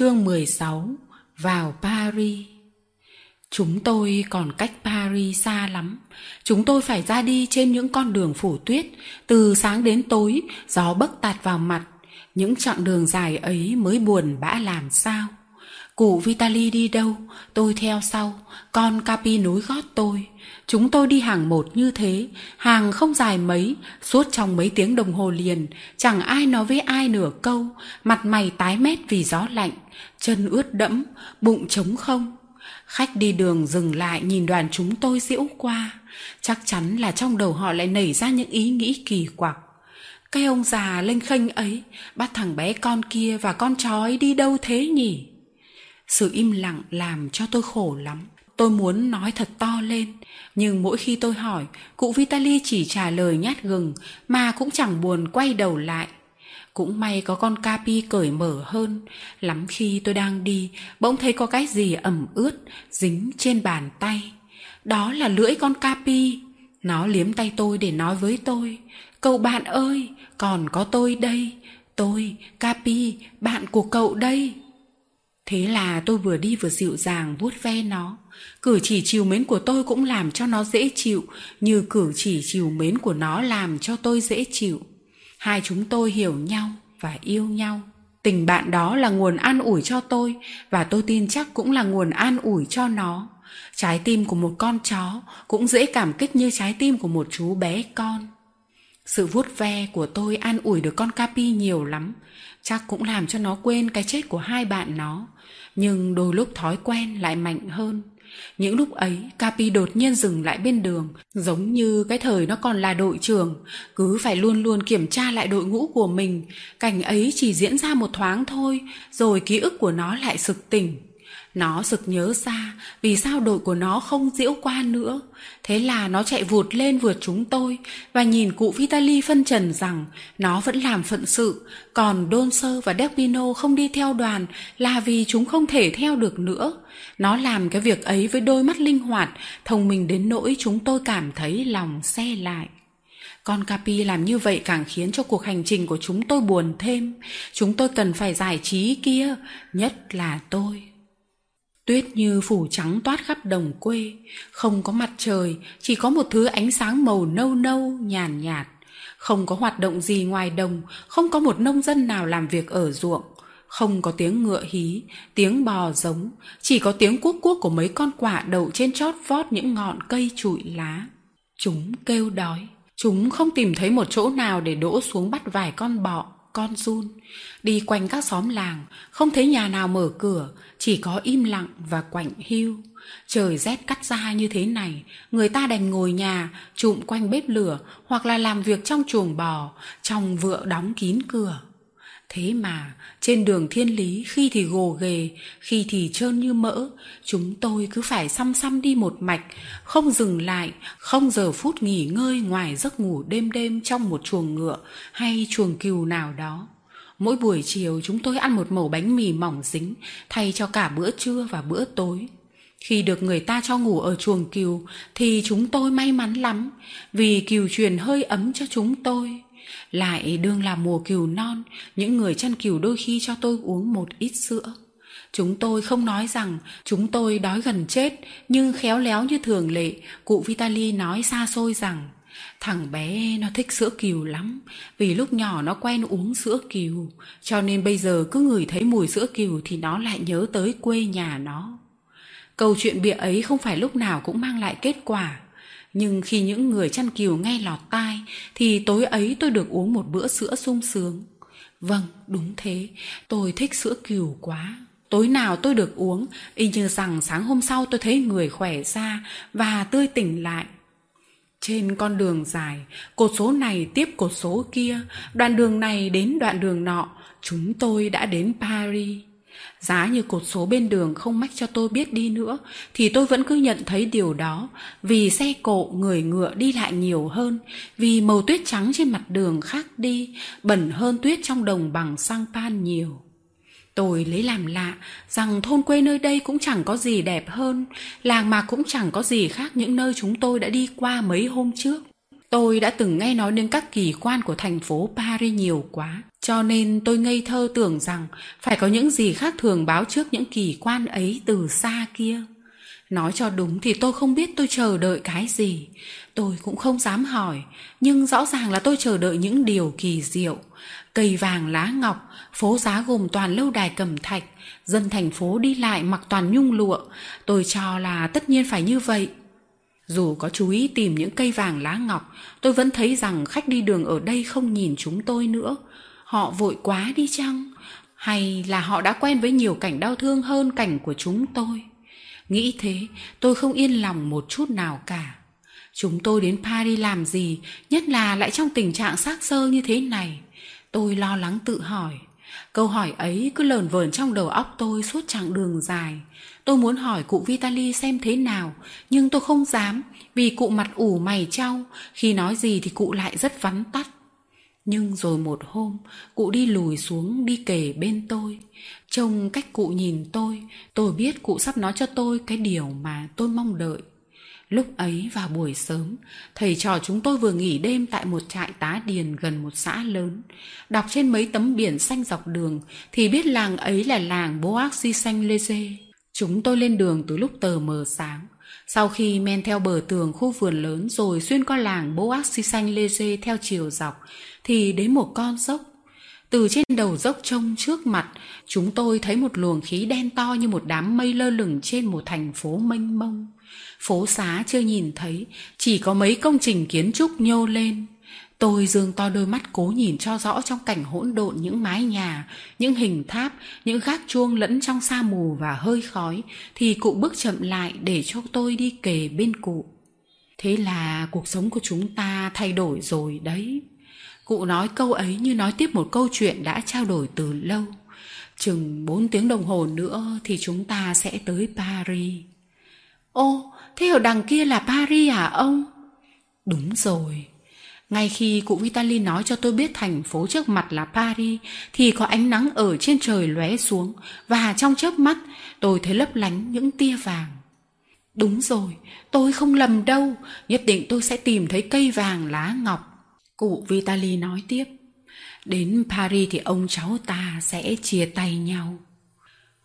Chương 16 Vào Paris Chúng tôi còn cách Paris xa lắm. Chúng tôi phải ra đi trên những con đường phủ tuyết, từ sáng đến tối, gió bấc tạt vào mặt. Những chặng đường dài ấy mới buồn bã làm sao. Cụ Vitali đi đâu, tôi theo sau, con Capi nối gót tôi. Chúng tôi đi hàng một như thế, hàng không dài mấy, suốt trong mấy tiếng đồng hồ liền, chẳng ai nói với ai nửa câu, mặt mày tái mét vì gió lạnh, chân ướt đẫm, bụng trống không. Khách đi đường dừng lại nhìn đoàn chúng tôi diễu qua, chắc chắn là trong đầu họ lại nảy ra những ý nghĩ kỳ quặc. Cái ông già lênh khênh ấy, bắt thằng bé con kia và con chó ấy đi đâu thế nhỉ? Sự im lặng làm cho tôi khổ lắm. Tôi muốn nói thật to lên, nhưng mỗi khi tôi hỏi, cụ Vitali chỉ trả lời nhát gừng mà cũng chẳng buồn quay đầu lại. Cũng may có con Capi cởi mở hơn, lắm khi tôi đang đi, bỗng thấy có cái gì ẩm ướt, dính trên bàn tay. Đó là lưỡi con Capi. Nó liếm tay tôi để nói với tôi, cậu bạn ơi, còn có tôi đây, tôi, Capi, bạn của cậu đây. Thế là tôi vừa đi vừa dịu dàng vuốt ve nó. Cử chỉ chiều mến của tôi cũng làm cho nó dễ chịu, như cử chỉ chiều mến của nó làm cho tôi dễ chịu. Hai chúng tôi hiểu nhau và yêu nhau. Tình bạn đó là nguồn an ủi cho tôi và tôi tin chắc cũng là nguồn an ủi cho nó. Trái tim của một con chó cũng dễ cảm kích như trái tim của một chú bé con. Sự vuốt ve của tôi an ủi được con Capi nhiều lắm, chắc cũng làm cho nó quên cái chết của hai bạn nó. Nhưng đôi lúc thói quen lại mạnh hơn. Những lúc ấy capi đột nhiên dừng lại bên đường giống như cái thời nó còn là đội trưởng. Cứ phải luôn luôn kiểm tra lại đội ngũ của mình. Cảnh ấy chỉ diễn ra một thoáng thôi rồi ký ức của nó lại sực tỉnh nó sực nhớ ra vì sao đội của nó không diễu qua nữa. Thế là nó chạy vụt lên vượt chúng tôi và nhìn cụ Vitali phân trần rằng nó vẫn làm phận sự, còn Đôn Sơ và Delpino không đi theo đoàn là vì chúng không thể theo được nữa. Nó làm cái việc ấy với đôi mắt linh hoạt, thông minh đến nỗi chúng tôi cảm thấy lòng xe lại. Con Capi làm như vậy càng khiến cho cuộc hành trình của chúng tôi buồn thêm. Chúng tôi cần phải giải trí kia, nhất là tôi. Tuyết như phủ trắng toát khắp đồng quê, không có mặt trời, chỉ có một thứ ánh sáng màu nâu nâu, nhàn nhạt, Không có hoạt động gì ngoài đồng, không có một nông dân nào làm việc ở ruộng. Không có tiếng ngựa hí, tiếng bò giống, chỉ có tiếng cuốc cuốc của mấy con quả đậu trên chót vót những ngọn cây trụi lá. Chúng kêu đói, chúng không tìm thấy một chỗ nào để đỗ xuống bắt vài con bọ, con run. Đi quanh các xóm làng, không thấy nhà nào mở cửa, chỉ có im lặng và quạnh hiu. Trời rét cắt da như thế này, người ta đành ngồi nhà, trụm quanh bếp lửa hoặc là làm việc trong chuồng bò, trong vựa đóng kín cửa. Thế mà, trên đường thiên lý khi thì gồ ghề, khi thì trơn như mỡ, chúng tôi cứ phải xăm xăm đi một mạch, không dừng lại, không giờ phút nghỉ ngơi ngoài giấc ngủ đêm đêm trong một chuồng ngựa hay chuồng cừu nào đó. Mỗi buổi chiều chúng tôi ăn một mẩu bánh mì mỏng dính thay cho cả bữa trưa và bữa tối. Khi được người ta cho ngủ ở chuồng cừu thì chúng tôi may mắn lắm vì cừu truyền hơi ấm cho chúng tôi. Lại đương là mùa cừu non, những người chăn cừu đôi khi cho tôi uống một ít sữa. Chúng tôi không nói rằng chúng tôi đói gần chết, nhưng khéo léo như thường lệ, cụ Vitali nói xa xôi rằng Thằng bé nó thích sữa cừu lắm Vì lúc nhỏ nó quen uống sữa cừu Cho nên bây giờ cứ ngửi thấy mùi sữa cừu Thì nó lại nhớ tới quê nhà nó Câu chuyện bịa ấy không phải lúc nào cũng mang lại kết quả nhưng khi những người chăn cừu nghe lọt tai Thì tối ấy tôi được uống một bữa sữa sung sướng. Vâng, đúng thế. Tôi thích sữa cừu quá. Tối nào tôi được uống Y như rằng sáng hôm sau tôi thấy người khỏe ra Và tươi tỉnh lại. Trên con đường dài, cột số này tiếp cột số kia, đoạn đường này đến đoạn đường nọ, chúng tôi đã đến Paris. Giá như cột số bên đường không mách cho tôi biết đi nữa, thì tôi vẫn cứ nhận thấy điều đó, vì xe cộ người ngựa đi lại nhiều hơn, vì màu tuyết trắng trên mặt đường khác đi, bẩn hơn tuyết trong đồng bằng sang pan nhiều. Tôi lấy làm lạ rằng thôn quê nơi đây cũng chẳng có gì đẹp hơn, làng mà cũng chẳng có gì khác những nơi chúng tôi đã đi qua mấy hôm trước. Tôi đã từng nghe nói đến các kỳ quan của thành phố Paris nhiều quá cho nên tôi ngây thơ tưởng rằng phải có những gì khác thường báo trước những kỳ quan ấy từ xa kia. Nói cho đúng thì tôi không biết tôi chờ đợi cái gì. Tôi cũng không dám hỏi, nhưng rõ ràng là tôi chờ đợi những điều kỳ diệu. Cây vàng lá ngọc, phố giá gồm toàn lâu đài cẩm thạch, dân thành phố đi lại mặc toàn nhung lụa. Tôi cho là tất nhiên phải như vậy. Dù có chú ý tìm những cây vàng lá ngọc, tôi vẫn thấy rằng khách đi đường ở đây không nhìn chúng tôi nữa họ vội quá đi chăng? Hay là họ đã quen với nhiều cảnh đau thương hơn cảnh của chúng tôi? Nghĩ thế, tôi không yên lòng một chút nào cả. Chúng tôi đến paris làm gì, nhất là lại trong tình trạng xác sơ như thế này? Tôi lo lắng tự hỏi. Câu hỏi ấy cứ lờn vờn trong đầu óc tôi suốt chặng đường dài. Tôi muốn hỏi cụ vitali xem thế nào, nhưng tôi không dám vì cụ mặt ủ mày trao khi nói gì thì cụ lại rất vắn tắt nhưng rồi một hôm, cụ đi lùi xuống đi kề bên tôi. Trông cách cụ nhìn tôi tôi biết cụ sắp nói cho tôi cái điều mà tôi mong đợi. Lúc ấy vào buổi sớm, thầy trò chúng tôi vừa nghỉ đêm tại một trại tá điền gần một xã lớn. Đọc trên mấy tấm biển xanh dọc đường thì biết làng ấy là làng boaxi xanh lê dê chúng tôi lên đường từ lúc tờ mờ sáng. Sau khi men theo bờ tường khu vườn lớn rồi xuyên qua làng boaxi xanh lê dê theo chiều dọc thì đến một con dốc. Từ trên đầu dốc trông trước mặt, chúng tôi thấy một luồng khí đen to như một đám mây lơ lửng trên một thành phố mênh mông. Phố xá chưa nhìn thấy, chỉ có mấy công trình kiến trúc nhô lên. Tôi dương to đôi mắt cố nhìn cho rõ trong cảnh hỗn độn những mái nhà, những hình tháp, những gác chuông lẫn trong sa mù và hơi khói, thì cụ bước chậm lại để cho tôi đi kề bên cụ. Thế là cuộc sống của chúng ta thay đổi rồi đấy cụ nói câu ấy như nói tiếp một câu chuyện đã trao đổi từ lâu. Chừng bốn tiếng đồng hồ nữa thì chúng ta sẽ tới paris. Ô thế ở đằng kia là paris à ông? Đúng rồi. Ngay khi cụ Vitali nói cho tôi biết thành phố trước mặt là Paris thì có ánh nắng ở trên trời lóe xuống và trong chớp mắt tôi thấy lấp lánh những tia vàng. Đúng rồi, tôi không lầm đâu, nhất định tôi sẽ tìm thấy cây vàng lá ngọc. Cụ Vitali nói tiếp, đến Paris thì ông cháu ta sẽ chia tay nhau.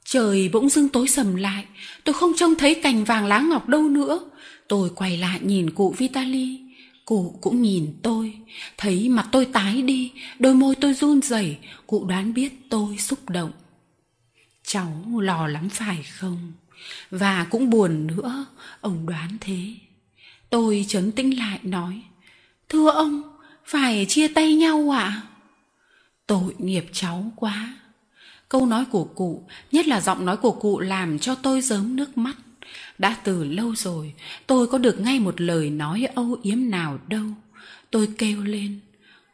Trời bỗng dưng tối sầm lại, tôi không trông thấy cành vàng lá ngọc đâu nữa. Tôi quay lại nhìn cụ Vitali. Cụ cũng nhìn tôi, thấy mặt tôi tái đi, đôi môi tôi run rẩy, cụ đoán biết tôi xúc động. Cháu lo lắm phải không? Và cũng buồn nữa, ông đoán thế. Tôi chấn tĩnh lại nói, Thưa ông, phải chia tay nhau ạ. À? tội nghiệp cháu quá. Câu nói của cụ, nhất là giọng nói của cụ làm cho tôi rớm nước mắt. Đã từ lâu rồi, tôi có được ngay một lời nói âu yếm nào đâu. Tôi kêu lên,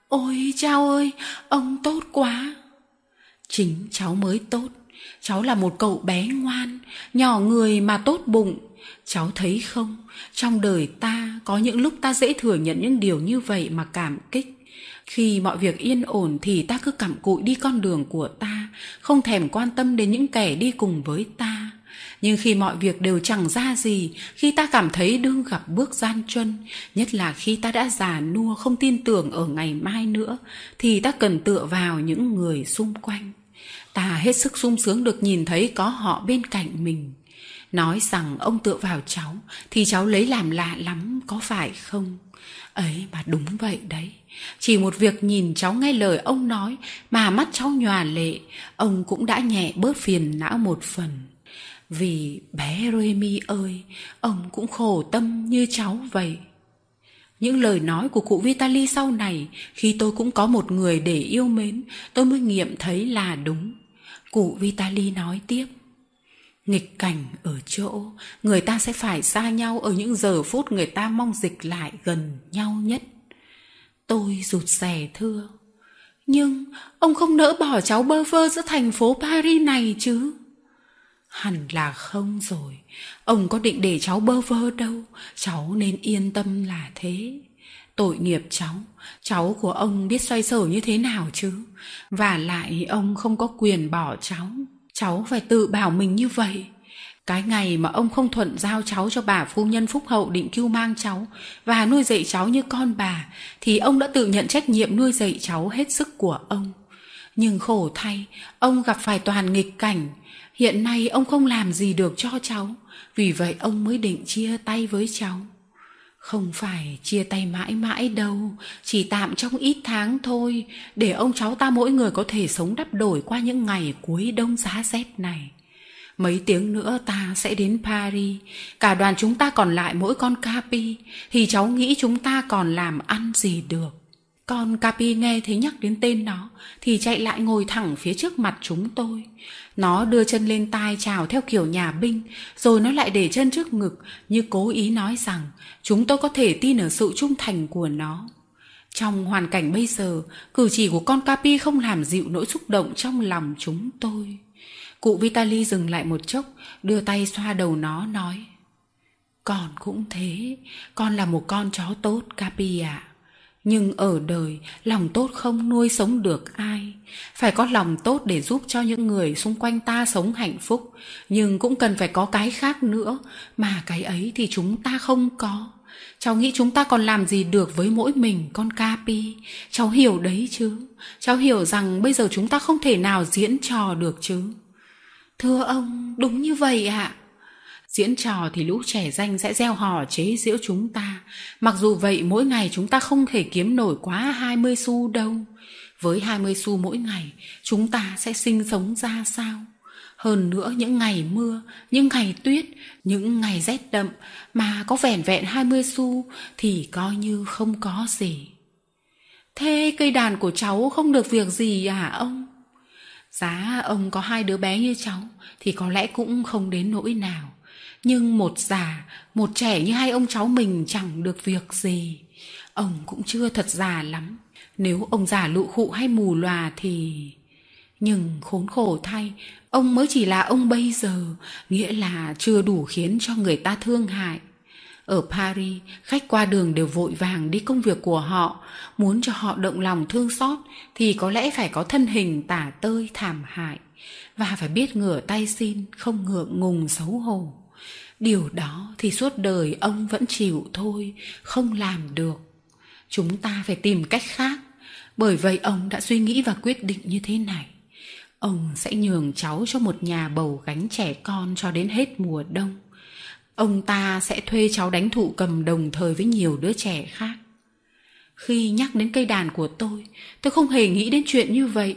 ôi chao ơi, ông tốt quá. Chính cháu mới tốt. Cháu là một cậu bé ngoan, nhỏ người mà tốt bụng cháu thấy không? Trong đời ta có những lúc ta dễ thừa nhận những điều như vậy mà cảm kích. Khi mọi việc yên ổn thì ta cứ cặm cụi đi con đường của ta, không thèm quan tâm đến những kẻ đi cùng với ta. Nhưng khi mọi việc đều chẳng ra gì, khi ta cảm thấy đương gặp bước gian chân nhất là khi ta đã già nua không tin tưởng ở ngày mai nữa, thì ta cần tựa vào những người xung quanh. Ta hết sức sung sướng được nhìn thấy có họ bên cạnh mình nói rằng ông tựa vào cháu, thì cháu lấy làm lạ lắm, có phải không? Ấy mà đúng vậy đấy. Chỉ một việc nhìn cháu nghe lời ông nói mà mắt cháu nhòa lệ, ông cũng đã nhẹ bớt phiền não một phần. Vì bé Remy ơi, ông cũng khổ tâm như cháu vậy. Những lời nói của cụ Vitali sau này, khi tôi cũng có một người để yêu mến, tôi mới nghiệm thấy là đúng. Cụ Vitali nói tiếp nghịch cảnh ở chỗ, người ta sẽ phải xa nhau ở những giờ phút người ta mong dịch lại gần nhau nhất. Tôi rụt rè thưa, nhưng ông không nỡ bỏ cháu bơ vơ giữa thành phố paris này chứ? Hẳn là không rồi. Ông có định để cháu bơ vơ đâu. Cháu nên yên tâm là thế. Tội nghiệp cháu. Cháu của ông biết xoay sở như thế nào chứ? Và lại ông không có quyền bỏ cháu cháu phải tự bảo mình như vậy cái ngày mà ông không thuận giao cháu cho bà phu nhân phúc hậu định cưu mang cháu và nuôi dạy cháu như con bà thì ông đã tự nhận trách nhiệm nuôi dạy cháu hết sức của ông Nhưng khổ thay, ông gặp phải toàn nghịch cảnh. Hiện nay ông không làm gì được cho cháu, vì vậy ông mới định chia tay với cháu. Không phải chia tay mãi mãi đâu, chỉ tạm trong ít tháng thôi, để ông cháu ta mỗi người có thể sống đắp đổi qua những ngày cuối đông giá rét này. Mấy tiếng nữa ta sẽ đến Paris, cả đoàn chúng ta còn lại mỗi con Capi, thì cháu nghĩ chúng ta còn làm ăn gì được. Con Capi nghe thấy nhắc đến tên nó, thì chạy lại ngồi thẳng phía trước mặt chúng tôi. Nó đưa chân lên tai chào theo kiểu nhà binh, rồi nó lại để chân trước ngực, như cố ý nói rằng chúng tôi có thể tin ở sự trung thành của nó. Trong hoàn cảnh bây giờ, cử chỉ của con Capi không làm dịu nỗi xúc động trong lòng chúng tôi. Cụ Vitali dừng lại một chốc, đưa tay xoa đầu nó nói Con cũng thế, con là một con chó tốt Capi ạ. À. Nhưng ở đời, lòng tốt không nuôi sống được ai. Phải có lòng tốt để giúp cho những người xung quanh ta sống hạnh phúc. Nhưng cũng cần phải có cái khác nữa, mà cái ấy thì chúng ta không có. Cháu nghĩ chúng ta còn làm gì được với mỗi mình con Capi. Cháu hiểu đấy chứ. Cháu hiểu rằng bây giờ chúng ta không thể nào diễn trò được chứ. Thưa ông, đúng như vậy ạ. À. Diễn trò thì lũ trẻ danh sẽ gieo hò chế giễu chúng ta. Mặc dù vậy mỗi ngày chúng ta không thể kiếm nổi quá 20 xu đâu. Với 20 xu mỗi ngày, chúng ta sẽ sinh sống ra sao? Hơn nữa những ngày mưa, những ngày tuyết, những ngày rét đậm mà có vẻn vẹn 20 xu thì coi như không có gì. Thế cây đàn của cháu không được việc gì à ông? Giá ông có hai đứa bé như cháu thì có lẽ cũng không đến nỗi nào. Nhưng một già, một trẻ như hai ông cháu mình chẳng được việc gì. Ông cũng chưa thật già lắm. Nếu ông già lụ khụ hay mù lòa thì... Nhưng khốn khổ thay, ông mới chỉ là ông bây giờ, nghĩa là chưa đủ khiến cho người ta thương hại. Ở Paris, khách qua đường đều vội vàng đi công việc của họ, muốn cho họ động lòng thương xót thì có lẽ phải có thân hình tả tơi thảm hại và phải biết ngửa tay xin, không ngượng ngùng xấu hổ. Điều đó thì suốt đời ông vẫn chịu thôi, không làm được. Chúng ta phải tìm cách khác, bởi vậy ông đã suy nghĩ và quyết định như thế này. Ông sẽ nhường cháu cho một nhà bầu gánh trẻ con cho đến hết mùa đông. Ông ta sẽ thuê cháu đánh thụ cầm đồng thời với nhiều đứa trẻ khác. Khi nhắc đến cây đàn của tôi tôi không hề nghĩ đến chuyện như vậy.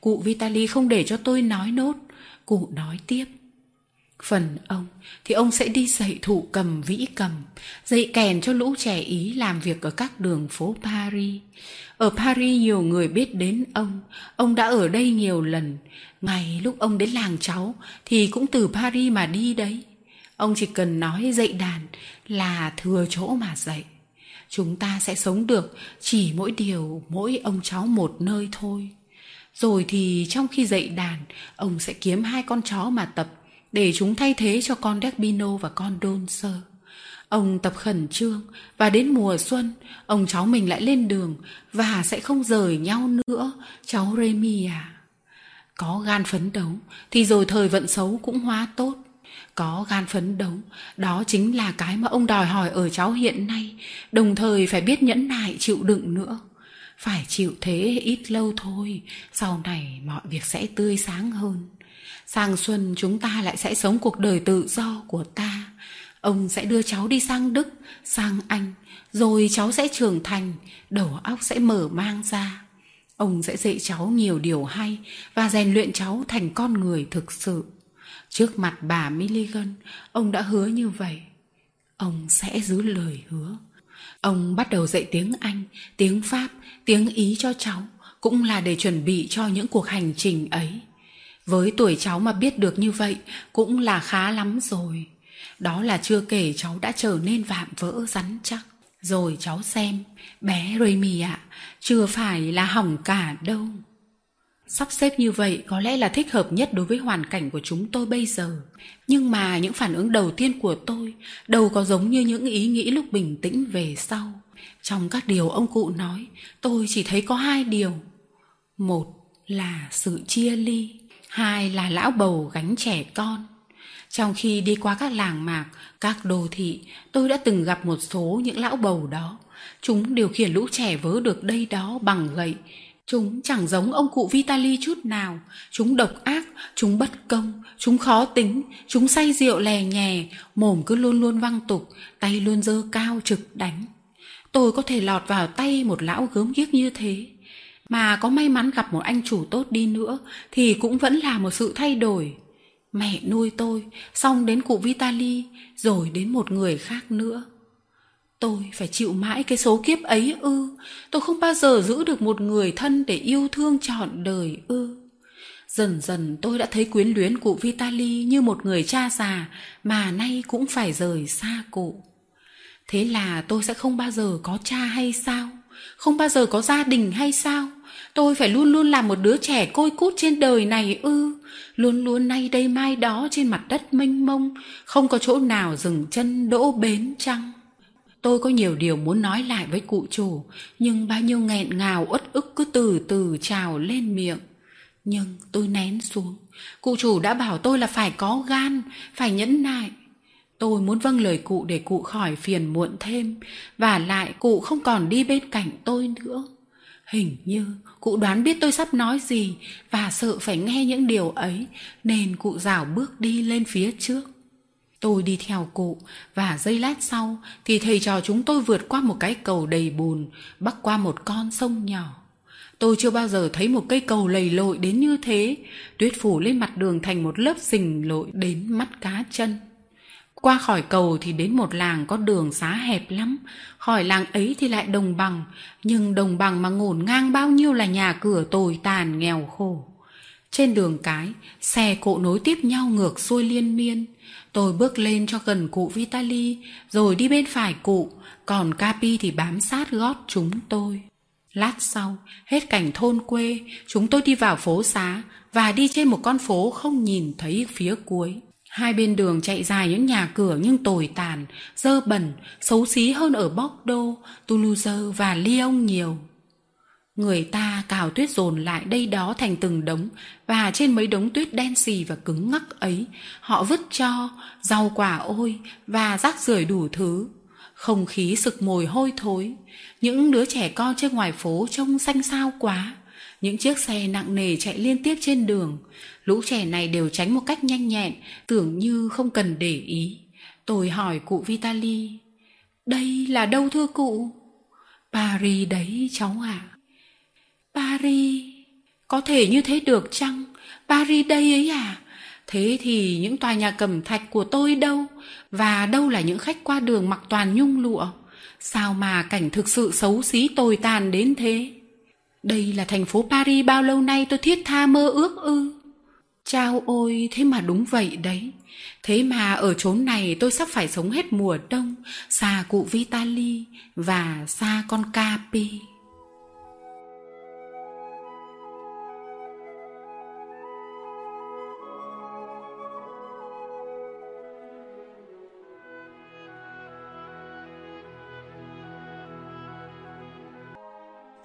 Cụ vitali không để cho tôi nói nốt. Cụ nói tiếp phần ông thì ông sẽ đi dạy thụ cầm vĩ cầm dạy kèn cho lũ trẻ ý làm việc ở các đường phố paris ở paris nhiều người biết đến ông ông đã ở đây nhiều lần ngày lúc ông đến làng cháu thì cũng từ paris mà đi đấy Ông chỉ cần nói dạy đàn là thừa chỗ mà dạy. Chúng ta sẽ sống được chỉ mỗi điều mỗi ông cháu một nơi thôi. Rồi thì trong khi dạy đàn, ông sẽ kiếm hai con chó mà tập để chúng thay thế cho con Derbino và con Donser. Ông tập khẩn trương và đến mùa xuân, ông cháu mình lại lên đường và sẽ không rời nhau nữa, cháu Remy à. Có gan phấn đấu thì rồi thời vận xấu cũng hóa tốt có gan phấn đấu đó chính là cái mà ông đòi hỏi ở cháu hiện nay đồng thời phải biết nhẫn nại chịu đựng nữa phải chịu thế ít lâu thôi sau này mọi việc sẽ tươi sáng hơn sang xuân chúng ta lại sẽ sống cuộc đời tự do của ta ông sẽ đưa cháu đi sang đức sang anh rồi cháu sẽ trưởng thành đầu óc sẽ mở mang ra ông sẽ dạy cháu nhiều điều hay và rèn luyện cháu thành con người thực sự Trước mặt bà Milligan, ông đã hứa như vậy. Ông sẽ giữ lời hứa. Ông bắt đầu dạy tiếng Anh, tiếng Pháp, tiếng Ý cho cháu, cũng là để chuẩn bị cho những cuộc hành trình ấy. Với tuổi cháu mà biết được như vậy cũng là khá lắm rồi. Đó là chưa kể cháu đã trở nên vạm vỡ rắn chắc. Rồi cháu xem, bé Remy ạ, à, chưa phải là hỏng cả đâu. Sắp xếp như vậy có lẽ là thích hợp nhất đối với hoàn cảnh của chúng tôi bây giờ. Nhưng mà những phản ứng đầu tiên của tôi đâu có giống như những ý nghĩ lúc bình tĩnh về sau. Trong các điều ông cụ nói, tôi chỉ thấy có hai điều. Một là sự chia ly, hai là lão bầu gánh trẻ con. Trong khi đi qua các làng mạc, các đô thị, tôi đã từng gặp một số những lão bầu đó. Chúng điều khiển lũ trẻ vớ được đây đó bằng gậy, Chúng chẳng giống ông cụ Vitali chút nào. Chúng độc ác, chúng bất công, chúng khó tính, chúng say rượu lè nhè, mồm cứ luôn luôn văng tục, tay luôn dơ cao trực đánh. Tôi có thể lọt vào tay một lão gớm ghiếc như thế. Mà có may mắn gặp một anh chủ tốt đi nữa thì cũng vẫn là một sự thay đổi. Mẹ nuôi tôi, xong đến cụ Vitali, rồi đến một người khác nữa. Tôi phải chịu mãi cái số kiếp ấy ư Tôi không bao giờ giữ được một người thân để yêu thương trọn đời ư Dần dần tôi đã thấy quyến luyến cụ Vitali như một người cha già mà nay cũng phải rời xa cụ. Thế là tôi sẽ không bao giờ có cha hay sao? Không bao giờ có gia đình hay sao? Tôi phải luôn luôn làm một đứa trẻ côi cút trên đời này ư? Luôn luôn nay đây mai đó trên mặt đất mênh mông, không có chỗ nào dừng chân đỗ bến chăng? Tôi có nhiều điều muốn nói lại với cụ chủ, nhưng bao nhiêu nghẹn ngào uất ức cứ từ từ trào lên miệng. Nhưng tôi nén xuống. Cụ chủ đã bảo tôi là phải có gan, phải nhẫn nại. Tôi muốn vâng lời cụ để cụ khỏi phiền muộn thêm, và lại cụ không còn đi bên cạnh tôi nữa. Hình như cụ đoán biết tôi sắp nói gì và sợ phải nghe những điều ấy, nên cụ rảo bước đi lên phía trước. Tôi đi theo cụ và giây lát sau thì thầy trò chúng tôi vượt qua một cái cầu đầy bùn, bắc qua một con sông nhỏ. Tôi chưa bao giờ thấy một cây cầu lầy lội đến như thế, tuyết phủ lên mặt đường thành một lớp rình lội đến mắt cá chân. Qua khỏi cầu thì đến một làng có đường xá hẹp lắm, hỏi làng ấy thì lại đồng bằng, nhưng đồng bằng mà ngổn ngang bao nhiêu là nhà cửa tồi tàn nghèo khổ. Trên đường cái, xe cộ nối tiếp nhau ngược xuôi liên miên. Tôi bước lên cho gần cụ Vitali, rồi đi bên phải cụ, còn Capi thì bám sát gót chúng tôi. Lát sau, hết cảnh thôn quê, chúng tôi đi vào phố xá và đi trên một con phố không nhìn thấy phía cuối. Hai bên đường chạy dài những nhà cửa nhưng tồi tàn, dơ bẩn, xấu xí hơn ở Bordeaux, Toulouse và Lyon nhiều. Người ta cào tuyết dồn lại đây đó thành từng đống và trên mấy đống tuyết đen xì và cứng ngắc ấy họ vứt cho rau quả ôi và rác rưởi đủ thứ. Không khí sực mùi hôi thối. Những đứa trẻ con trên ngoài phố trông xanh xao quá. Những chiếc xe nặng nề chạy liên tiếp trên đường. Lũ trẻ này đều tránh một cách nhanh nhẹn, tưởng như không cần để ý. Tôi hỏi cụ Vitali, đây là đâu thưa cụ? Paris đấy cháu ạ. À. Paris, có thể như thế được chăng? Paris đây ấy à? Thế thì những tòa nhà cẩm thạch của tôi đâu? Và đâu là những khách qua đường mặc toàn nhung lụa? Sao mà cảnh thực sự xấu xí tồi tàn đến thế? Đây là thành phố Paris bao lâu nay tôi thiết tha mơ ước ư? Chao ôi, thế mà đúng vậy đấy. Thế mà ở chốn này tôi sắp phải sống hết mùa đông, xa cụ Vitali và xa con Capi.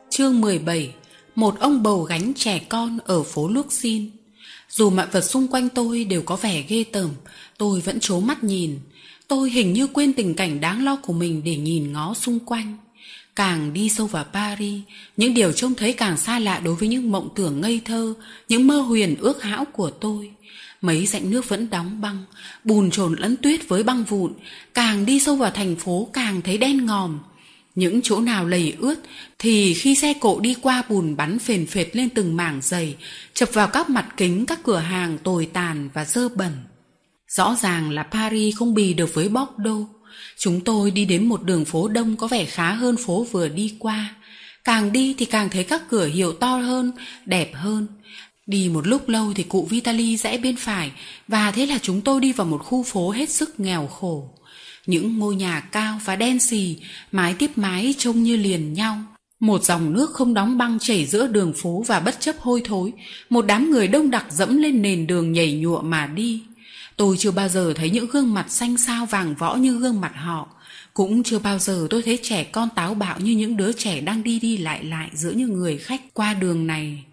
Chương 17 Một ông bầu gánh trẻ con ở phố Luxin dù mọi vật xung quanh tôi đều có vẻ ghê tởm, Tôi vẫn trố mắt nhìn. Tôi hình như quên tình cảnh đáng lo của mình để nhìn ngó xung quanh. Càng đi sâu vào Paris, Những điều trông thấy càng xa lạ đối với những mộng tưởng ngây thơ, Những mơ huyền ước hão của tôi. Mấy rãnh nước vẫn đóng băng, Bùn trồn lẫn tuyết với băng vụn. Càng đi sâu vào thành phố, càng thấy đen ngòm những chỗ nào lầy ướt thì khi xe cộ đi qua bùn bắn phền phệt lên từng mảng dày, chập vào các mặt kính các cửa hàng tồi tàn và dơ bẩn. Rõ ràng là Paris không bì được với Bordeaux. Chúng tôi đi đến một đường phố đông có vẻ khá hơn phố vừa đi qua. Càng đi thì càng thấy các cửa hiệu to hơn, đẹp hơn. Đi một lúc lâu thì cụ Vitali rẽ bên phải và thế là chúng tôi đi vào một khu phố hết sức nghèo khổ. Những ngôi nhà cao và đen xì, mái tiếp mái trông như liền nhau. Một dòng nước không đóng băng chảy giữa đường phố và bất chấp hôi thối, một đám người đông đặc dẫm lên nền đường nhảy nhụa mà đi. Tôi chưa bao giờ thấy những gương mặt xanh xao vàng võ như gương mặt họ. Cũng chưa bao giờ tôi thấy trẻ con táo bạo như những đứa trẻ đang đi đi lại lại giữa những người khách qua đường này.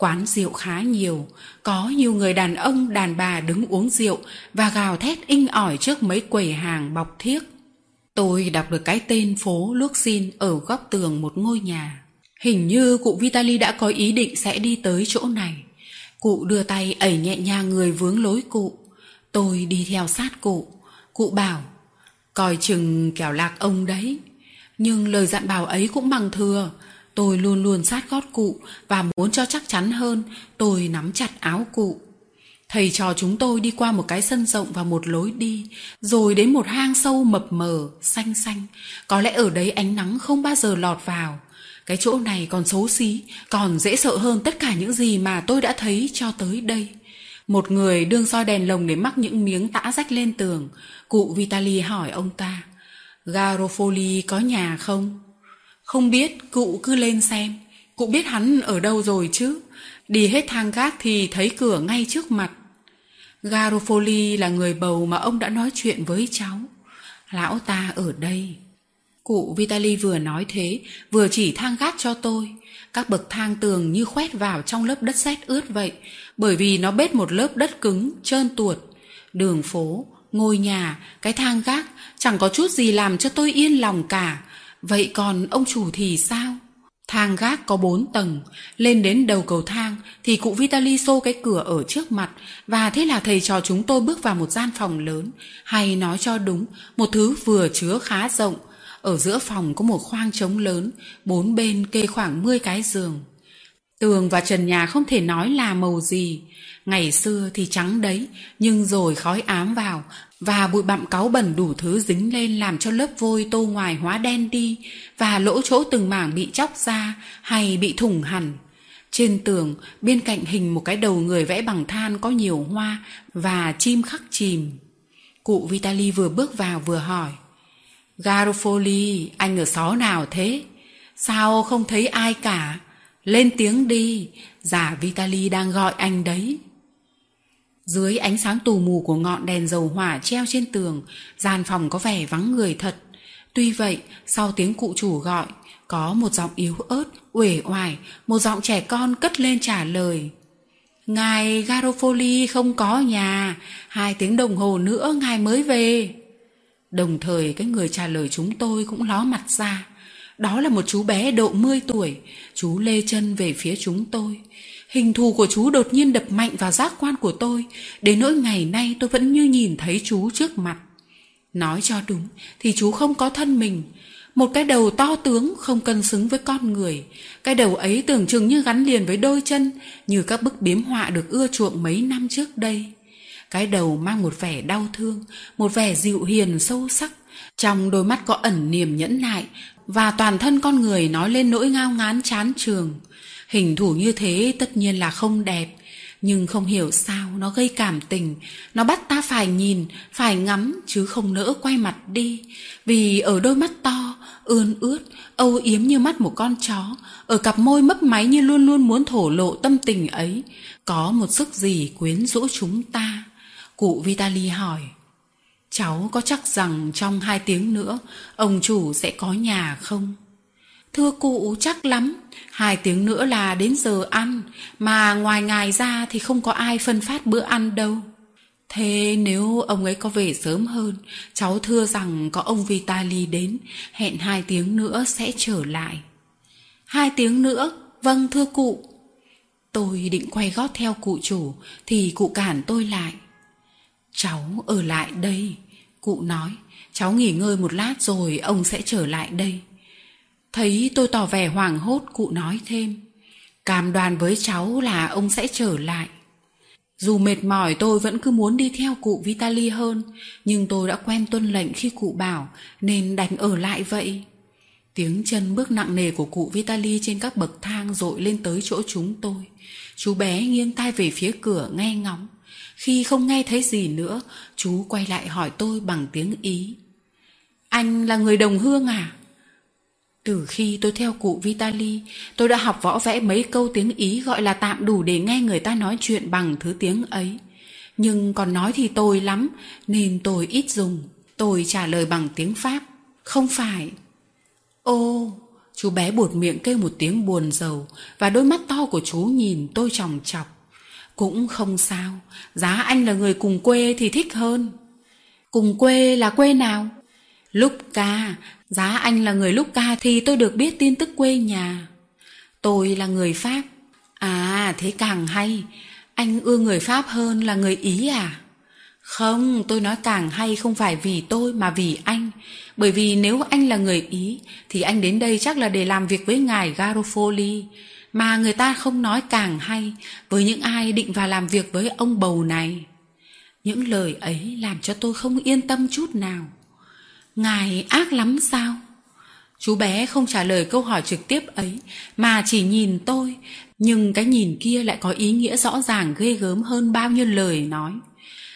Quán rượu khá nhiều, có nhiều người đàn ông, đàn bà đứng uống rượu và gào thét inh ỏi trước mấy quầy hàng bọc thiếc. Tôi đọc được cái tên phố Luxin ở góc tường một ngôi nhà. Hình như cụ Vitali đã có ý định sẽ đi tới chỗ này. Cụ đưa tay ẩy nhẹ nhàng người vướng lối cụ. Tôi đi theo sát cụ. Cụ bảo, coi chừng kẻo lạc ông đấy. Nhưng lời dặn bảo ấy cũng bằng thừa. Tôi luôn luôn sát gót cụ và muốn cho chắc chắn hơn, tôi nắm chặt áo cụ. Thầy trò chúng tôi đi qua một cái sân rộng và một lối đi, rồi đến một hang sâu mập mờ, xanh xanh. Có lẽ ở đấy ánh nắng không bao giờ lọt vào. Cái chỗ này còn xấu xí, còn dễ sợ hơn tất cả những gì mà tôi đã thấy cho tới đây. Một người đương soi đèn lồng để mắc những miếng tã rách lên tường. Cụ Vitali hỏi ông ta, Garofoli có nhà không? Không biết, cụ cứ lên xem. Cụ biết hắn ở đâu rồi chứ? Đi hết thang gác thì thấy cửa ngay trước mặt. Garofoli là người bầu mà ông đã nói chuyện với cháu. Lão ta ở đây. Cụ Vitali vừa nói thế, vừa chỉ thang gác cho tôi. Các bậc thang tường như khoét vào trong lớp đất sét ướt vậy, bởi vì nó bết một lớp đất cứng, trơn tuột. Đường phố, ngôi nhà, cái thang gác, chẳng có chút gì làm cho tôi yên lòng cả. Vậy còn ông chủ thì sao? Thang gác có bốn tầng, lên đến đầu cầu thang thì cụ Vitali xô cái cửa ở trước mặt và thế là thầy trò chúng tôi bước vào một gian phòng lớn, hay nói cho đúng, một thứ vừa chứa khá rộng. Ở giữa phòng có một khoang trống lớn, bốn bên kê khoảng 10 cái giường. Tường và trần nhà không thể nói là màu gì. Ngày xưa thì trắng đấy, nhưng rồi khói ám vào và bụi bặm cáu bẩn đủ thứ dính lên làm cho lớp vôi tô ngoài hóa đen đi và lỗ chỗ từng mảng bị chóc ra hay bị thủng hẳn. Trên tường, bên cạnh hình một cái đầu người vẽ bằng than có nhiều hoa và chim khắc chìm. Cụ Vitali vừa bước vào vừa hỏi. Garofoli, anh ở xó nào thế? Sao không thấy ai cả? Lên tiếng đi, giả Vitali đang gọi anh đấy. Dưới ánh sáng tù mù của ngọn đèn dầu hỏa treo trên tường, gian phòng có vẻ vắng người thật. Tuy vậy, sau tiếng cụ chủ gọi, có một giọng yếu ớt, uể oải, một giọng trẻ con cất lên trả lời. Ngài Garofoli không có nhà, hai tiếng đồng hồ nữa ngài mới về. Đồng thời cái người trả lời chúng tôi cũng ló mặt ra. Đó là một chú bé độ 10 tuổi, chú lê chân về phía chúng tôi. Hình thù của chú đột nhiên đập mạnh vào giác quan của tôi, đến nỗi ngày nay tôi vẫn như nhìn thấy chú trước mặt. Nói cho đúng thì chú không có thân mình, một cái đầu to tướng không cân xứng với con người. Cái đầu ấy tưởng chừng như gắn liền với đôi chân, như các bức biếm họa được ưa chuộng mấy năm trước đây. Cái đầu mang một vẻ đau thương, một vẻ dịu hiền sâu sắc. Trong đôi mắt có ẩn niềm nhẫn nại và toàn thân con người nói lên nỗi ngao ngán chán trường. Hình thủ như thế tất nhiên là không đẹp, nhưng không hiểu sao nó gây cảm tình, nó bắt ta phải nhìn, phải ngắm chứ không nỡ quay mặt đi, vì ở đôi mắt to, ươn ướt, âu yếm như mắt một con chó, ở cặp môi mấp máy như luôn luôn muốn thổ lộ tâm tình ấy, có một sức gì quyến rũ chúng ta. Cụ Vitali hỏi, cháu có chắc rằng trong hai tiếng nữa ông chủ sẽ có nhà không? Thưa cụ chắc lắm, hai tiếng nữa là đến giờ ăn, mà ngoài ngài ra thì không có ai phân phát bữa ăn đâu. Thế nếu ông ấy có về sớm hơn, cháu thưa rằng có ông Vitali đến, hẹn hai tiếng nữa sẽ trở lại. Hai tiếng nữa, vâng thưa cụ. Tôi định quay gót theo cụ chủ, thì cụ cản tôi lại. Cháu ở lại đây, cụ nói, cháu nghỉ ngơi một lát rồi ông sẽ trở lại đây. Thấy tôi tỏ vẻ hoảng hốt, cụ nói thêm. Cam đoan với cháu là ông sẽ trở lại. Dù mệt mỏi, tôi vẫn cứ muốn đi theo cụ Vitali hơn. Nhưng tôi đã quen tuân lệnh khi cụ bảo Nên đành ở lại vậy. Tiếng chân bước nặng nề của cụ Vitali trên các bậc thang dội lên tới chỗ chúng tôi. Chú bé nghiêng tai về phía cửa, nghe ngóng. Khi không nghe thấy gì nữa, Chú quay lại hỏi tôi bằng tiếng Ý. Anh là người đồng hương à? Từ khi tôi theo cụ Vitali, tôi đã học võ vẽ mấy câu tiếng Ý gọi là tạm đủ để nghe người ta nói chuyện bằng thứ tiếng ấy. Nhưng còn nói thì tồi lắm, nên tôi ít dùng. Tôi trả lời bằng tiếng Pháp. Không phải. Ô, chú bé buột miệng kêu một tiếng buồn rầu và đôi mắt to của chú nhìn tôi chòng chọc. Cũng không sao, giá anh là người cùng quê thì thích hơn. Cùng quê là quê nào? Lúc ca, Giá anh là người lúc ca thì tôi được biết tin tức quê nhà. Tôi là người Pháp. À, thế càng hay. Anh ưa người Pháp hơn là người Ý à? Không, tôi nói càng hay không phải vì tôi mà vì anh. Bởi vì nếu anh là người Ý, thì anh đến đây chắc là để làm việc với ngài Garofoli. Mà người ta không nói càng hay với những ai định vào làm việc với ông bầu này. Những lời ấy làm cho tôi không yên tâm chút nào. Ngài ác lắm sao? Chú bé không trả lời câu hỏi trực tiếp ấy, mà chỉ nhìn tôi, nhưng cái nhìn kia lại có ý nghĩa rõ ràng ghê gớm hơn bao nhiêu lời nói.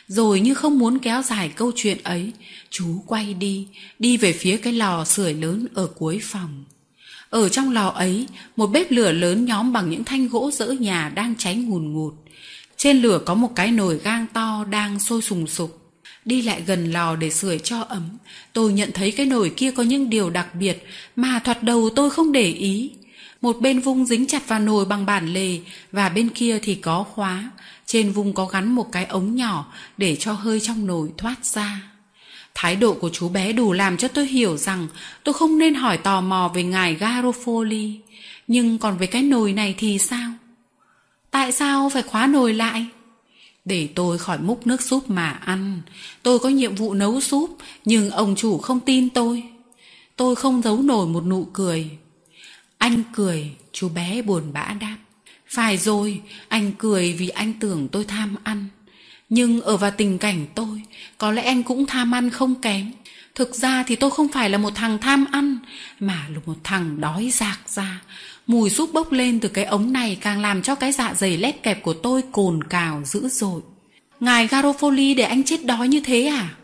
Rồi như không muốn kéo dài câu chuyện ấy, chú quay đi, đi về phía cái lò sưởi lớn ở cuối phòng. Ở trong lò ấy, một bếp lửa lớn nhóm bằng những thanh gỗ dỡ nhà đang cháy ngùn ngụt. Trên lửa có một cái nồi gang to đang sôi sùng sục. Đi lại gần lò để sưởi cho ấm, tôi nhận thấy cái nồi kia có những điều đặc biệt mà thoạt đầu tôi không để ý. Một bên vung dính chặt vào nồi bằng bản lề và bên kia thì có khóa. Trên vung có gắn một cái ống nhỏ để cho hơi trong nồi thoát ra. Thái độ của chú bé đủ làm cho tôi hiểu rằng tôi không nên hỏi tò mò về ngài Garofoli. Nhưng còn về cái nồi này thì sao? Tại sao phải khóa nồi lại? Để tôi khỏi múc nước súp mà ăn. Tôi có nhiệm vụ nấu súp, nhưng ông chủ không tin tôi. Tôi không giấu nổi một nụ cười. Anh cười, chú bé buồn bã đáp. Phải rồi, anh cười vì anh tưởng tôi tham ăn. Nhưng ở vào tình cảnh tôi, có lẽ anh cũng tham ăn không kém. Thực ra thì tôi không phải là một thằng tham ăn, mà là một thằng đói rạc ra. Mùi súp bốc lên từ cái ống này càng làm cho cái dạ dày lép kẹp của tôi cồn cào dữ dội. Ngài Garofoli để anh chết đói như thế à?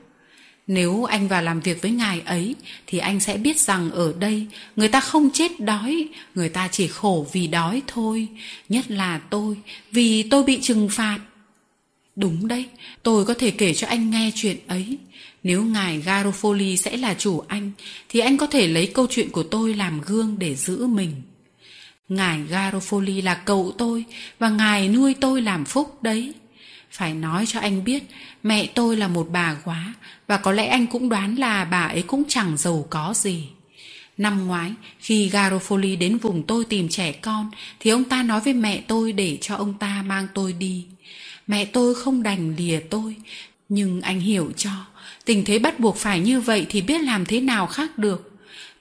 Nếu anh vào làm việc với ngài ấy thì anh sẽ biết rằng ở đây người ta không chết đói, người ta chỉ khổ vì đói thôi, nhất là tôi, vì tôi bị trừng phạt. Đúng đấy, tôi có thể kể cho anh nghe chuyện ấy. Nếu ngài Garofoli sẽ là chủ anh, thì anh có thể lấy câu chuyện của tôi làm gương để giữ mình. Ngài Garofoli là cậu tôi, và ngài nuôi tôi làm phúc đấy. Phải nói cho anh biết, mẹ tôi là một bà quá, và có lẽ anh cũng đoán là bà ấy cũng chẳng giàu có gì. Năm ngoái, khi Garofoli đến vùng tôi tìm trẻ con, thì ông ta nói với mẹ tôi để cho ông ta mang tôi đi. Mẹ tôi không đành lìa tôi, nhưng anh hiểu cho, tình thế bắt buộc phải như vậy thì biết làm thế nào khác được.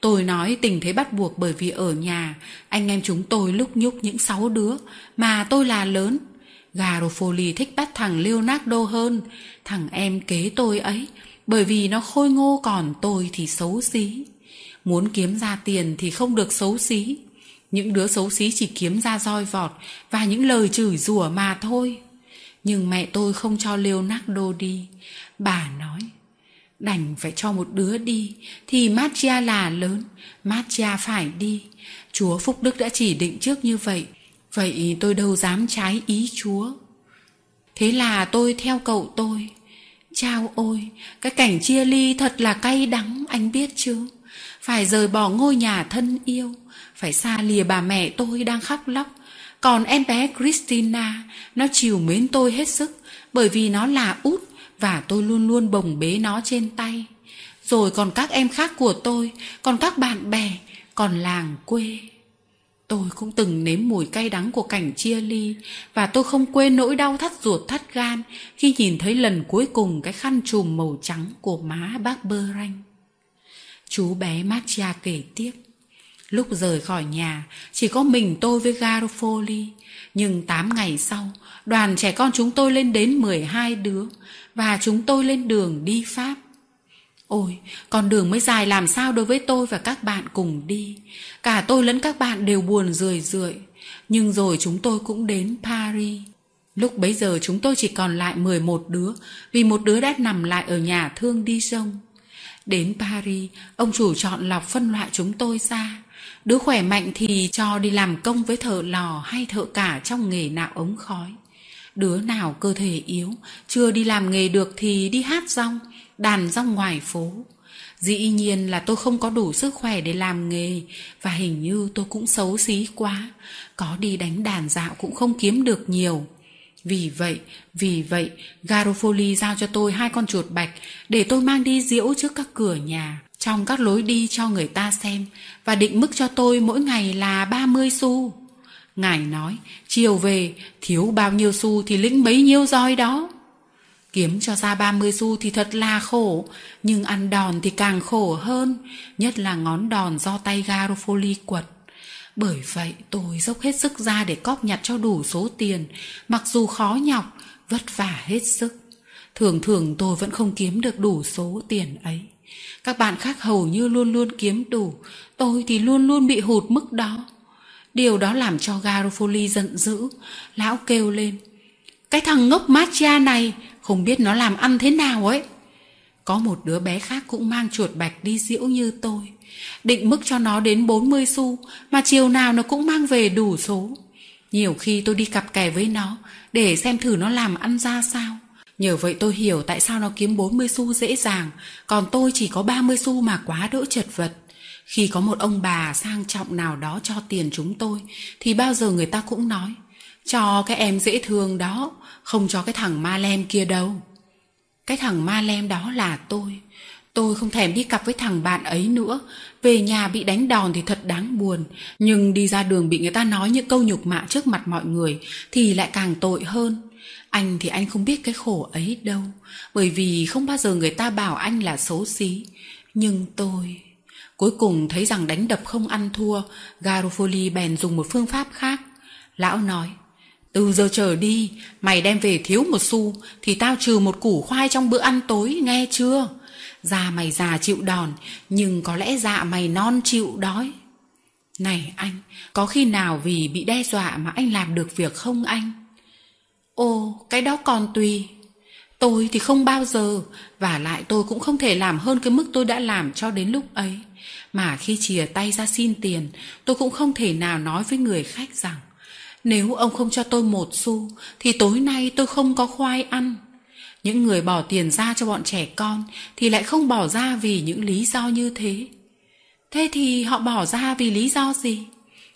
Tôi nói tình thế bắt buộc bởi vì ở nhà, anh em chúng tôi lúc nhúc những sáu đứa, mà tôi là lớn. Garofoli thích bắt thằng Leonardo hơn, thằng em kế tôi ấy, bởi vì nó khôi ngô còn tôi thì xấu xí. Muốn kiếm ra tiền thì không được xấu xí. Những đứa xấu xí chỉ kiếm ra roi vọt và những lời chửi rủa mà thôi. Nhưng mẹ tôi không cho Leonardo đi. Bà nói, đành phải cho một đứa đi, thì Matia là lớn, Matia phải đi. Chúa Phúc Đức đã chỉ định trước như vậy, vậy tôi đâu dám trái ý Chúa. Thế là tôi theo cậu tôi. Chao ôi, cái cảnh chia ly thật là cay đắng, anh biết chứ? Phải rời bỏ ngôi nhà thân yêu, phải xa lìa bà mẹ tôi đang khóc lóc, còn em bé Christina, nó chiều mến tôi hết sức bởi vì nó là út và tôi luôn luôn bồng bế nó trên tay. Rồi còn các em khác của tôi, còn các bạn bè, còn làng quê. Tôi cũng từng nếm mùi cay đắng của cảnh chia ly và tôi không quên nỗi đau thắt ruột thắt gan khi nhìn thấy lần cuối cùng cái khăn trùm màu trắng của má bác Bơ Ranh. Chú bé Matia kể tiếp. Lúc rời khỏi nhà, chỉ có mình tôi với Garofoli. Nhưng 8 ngày sau, đoàn trẻ con chúng tôi lên đến 12 đứa và chúng tôi lên đường đi Pháp. Ôi, con đường mới dài làm sao đối với tôi và các bạn cùng đi. Cả tôi lẫn các bạn đều buồn rười rượi. Nhưng rồi chúng tôi cũng đến Paris. Lúc bấy giờ chúng tôi chỉ còn lại 11 đứa vì một đứa đã nằm lại ở nhà thương đi sông. Đến Paris, ông chủ chọn lọc phân loại chúng tôi ra. Đứa khỏe mạnh thì cho đi làm công với thợ lò hay thợ cả trong nghề nạo ống khói. Đứa nào cơ thể yếu, chưa đi làm nghề được thì đi hát rong, đàn rong ngoài phố. Dĩ nhiên là tôi không có đủ sức khỏe để làm nghề và hình như tôi cũng xấu xí quá. Có đi đánh đàn dạo cũng không kiếm được nhiều. Vì vậy, vì vậy, Garofoli giao cho tôi hai con chuột bạch để tôi mang đi diễu trước các cửa nhà trong các lối đi cho người ta xem và định mức cho tôi mỗi ngày là 30 xu. Ngài nói, chiều về, thiếu bao nhiêu xu thì lĩnh bấy nhiêu roi đó. Kiếm cho ra 30 xu thì thật là khổ, nhưng ăn đòn thì càng khổ hơn, nhất là ngón đòn do tay Garofoli quật. Bởi vậy tôi dốc hết sức ra để cóp nhặt cho đủ số tiền, mặc dù khó nhọc, vất vả hết sức. Thường thường tôi vẫn không kiếm được đủ số tiền ấy. Các bạn khác hầu như luôn luôn kiếm đủ, tôi thì luôn luôn bị hụt mức đó. Điều đó làm cho Garofoli giận dữ, lão kêu lên. Cái thằng ngốc Machia này, không biết nó làm ăn thế nào ấy. Có một đứa bé khác cũng mang chuột bạch đi diễu như tôi. Định mức cho nó đến 40 xu, mà chiều nào nó cũng mang về đủ số. Nhiều khi tôi đi cặp kè với nó, để xem thử nó làm ăn ra sao. Nhờ vậy tôi hiểu tại sao nó kiếm 40 xu dễ dàng, còn tôi chỉ có 30 xu mà quá đỡ chật vật. Khi có một ông bà sang trọng nào đó cho tiền chúng tôi, thì bao giờ người ta cũng nói, cho cái em dễ thương đó, không cho cái thằng ma lem kia đâu. Cái thằng ma lem đó là tôi. Tôi không thèm đi cặp với thằng bạn ấy nữa. Về nhà bị đánh đòn thì thật đáng buồn. Nhưng đi ra đường bị người ta nói những câu nhục mạ trước mặt mọi người thì lại càng tội hơn. Anh thì anh không biết cái khổ ấy đâu. Bởi vì không bao giờ người ta bảo anh là xấu xí. Nhưng tôi... Cuối cùng thấy rằng đánh đập không ăn thua, Garofoli bèn dùng một phương pháp khác. Lão nói, từ giờ trở đi, mày đem về thiếu một xu thì tao trừ một củ khoai trong bữa ăn tối, nghe chưa? Da mày già chịu đòn, nhưng có lẽ dạ mày non chịu đói. Này anh, có khi nào vì bị đe dọa mà anh làm được việc không anh? Ồ, cái đó còn tùy. Tôi thì không bao giờ, và lại tôi cũng không thể làm hơn cái mức tôi đã làm cho đến lúc ấy. Mà khi chìa tay ra xin tiền, tôi cũng không thể nào nói với người khách rằng nếu ông không cho tôi một xu thì tối nay tôi không có khoai ăn. Những người bỏ tiền ra cho bọn trẻ con thì lại không bỏ ra vì những lý do như thế. Thế thì họ bỏ ra vì lý do gì?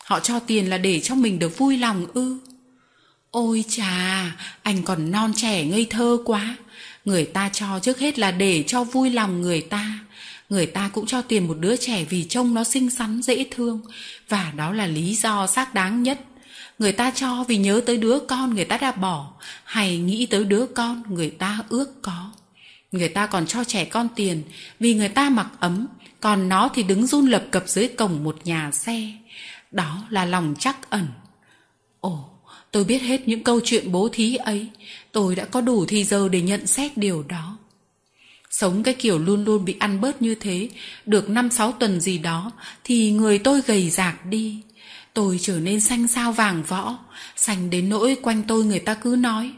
Họ cho tiền là để cho mình được vui lòng ư? Ôi chà, anh còn non trẻ ngây thơ quá. Người ta cho trước hết là để cho vui lòng người ta. Người ta cũng cho tiền một đứa trẻ vì trông nó xinh xắn, dễ thương. Và đó là lý do xác đáng nhất. Người ta cho vì nhớ tới đứa con người ta đã bỏ. Hay nghĩ tới đứa con người ta ước có. Người ta còn cho trẻ con tiền vì người ta mặc ấm. Còn nó thì đứng run lập cập dưới cổng một nhà xe. Đó là lòng chắc ẩn. Ồ, tôi biết hết những câu chuyện bố thí ấy. Tôi đã có đủ thì giờ để nhận xét điều đó sống cái kiểu luôn luôn bị ăn bớt như thế được năm sáu tuần gì đó thì người tôi gầy rạc đi Tôi trở nên xanh sao vàng võ, xanh đến nỗi quanh tôi người ta cứ nói.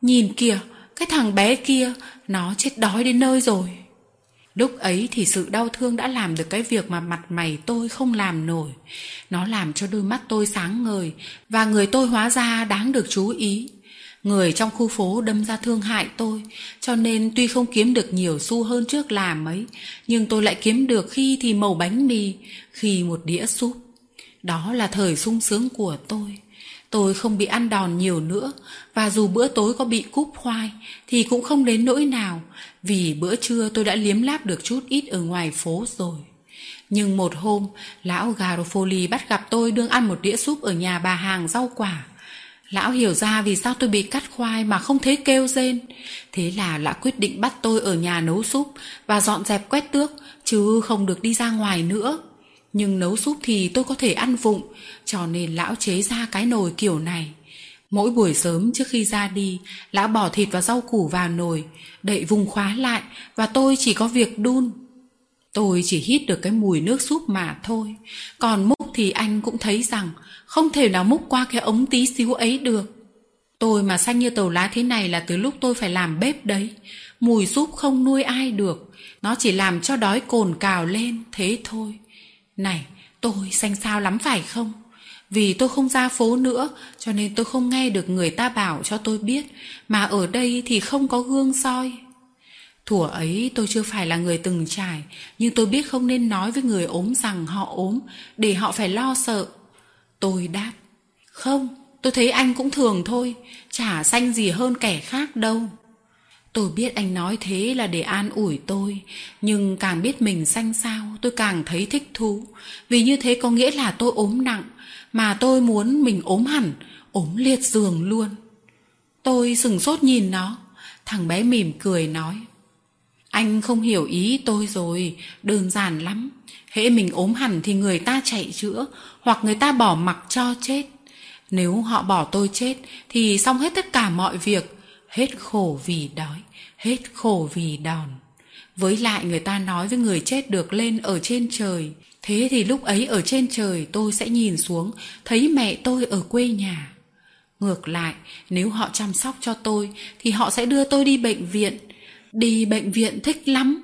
Nhìn kìa, cái thằng bé kia, nó chết đói đến nơi rồi. Lúc ấy thì sự đau thương đã làm được cái việc mà mặt mày tôi không làm nổi. Nó làm cho đôi mắt tôi sáng ngời và người tôi hóa ra đáng được chú ý. Người trong khu phố đâm ra thương hại tôi, cho nên tuy không kiếm được nhiều xu hơn trước làm ấy, nhưng tôi lại kiếm được khi thì màu bánh mì, khi một đĩa súp. Đó là thời sung sướng của tôi. Tôi không bị ăn đòn nhiều nữa và dù bữa tối có bị cúp khoai thì cũng không đến nỗi nào vì bữa trưa tôi đã liếm láp được chút ít ở ngoài phố rồi. Nhưng một hôm, lão Garofoli bắt gặp tôi đương ăn một đĩa súp ở nhà bà hàng rau quả. Lão hiểu ra vì sao tôi bị cắt khoai mà không thấy kêu rên. Thế là lão quyết định bắt tôi ở nhà nấu súp và dọn dẹp quét tước, chứ không được đi ra ngoài nữa. Nhưng nấu súp thì tôi có thể ăn vụng cho nên lão chế ra cái nồi kiểu này. Mỗi buổi sớm trước khi ra đi lão bỏ thịt và rau củ vào nồi đậy vùng khóa lại và tôi chỉ có việc đun. Tôi chỉ hít được cái mùi nước súp mà thôi. Còn múc thì anh cũng thấy rằng không thể nào múc qua cái ống tí xíu ấy được tôi mà xanh như tàu lá thế này là từ lúc tôi phải làm bếp đấy mùi súp không nuôi ai được nó chỉ làm cho đói cồn cào lên thế thôi này, tôi xanh sao lắm phải không? Vì tôi không ra phố nữa, cho nên tôi không nghe được người ta bảo cho tôi biết, mà ở đây thì không có gương soi. Thủa ấy tôi chưa phải là người từng trải, nhưng tôi biết không nên nói với người ốm rằng họ ốm, để họ phải lo sợ. Tôi đáp, không, tôi thấy anh cũng thường thôi, chả xanh gì hơn kẻ khác đâu. Tôi biết anh nói thế là để an ủi tôi, nhưng càng biết mình xanh sao tôi càng thấy thích thú, vì như thế có nghĩa là tôi ốm nặng, mà tôi muốn mình ốm hẳn, ốm liệt giường luôn. Tôi sừng sốt nhìn nó, thằng bé mỉm cười nói. Anh không hiểu ý tôi rồi, đơn giản lắm. Hễ mình ốm hẳn thì người ta chạy chữa, hoặc người ta bỏ mặc cho chết. Nếu họ bỏ tôi chết thì xong hết tất cả mọi việc, hết khổ vì đói, hết khổ vì đòn. Với lại người ta nói với người chết được lên ở trên trời, thế thì lúc ấy ở trên trời tôi sẽ nhìn xuống, thấy mẹ tôi ở quê nhà. Ngược lại, nếu họ chăm sóc cho tôi thì họ sẽ đưa tôi đi bệnh viện. Đi bệnh viện thích lắm.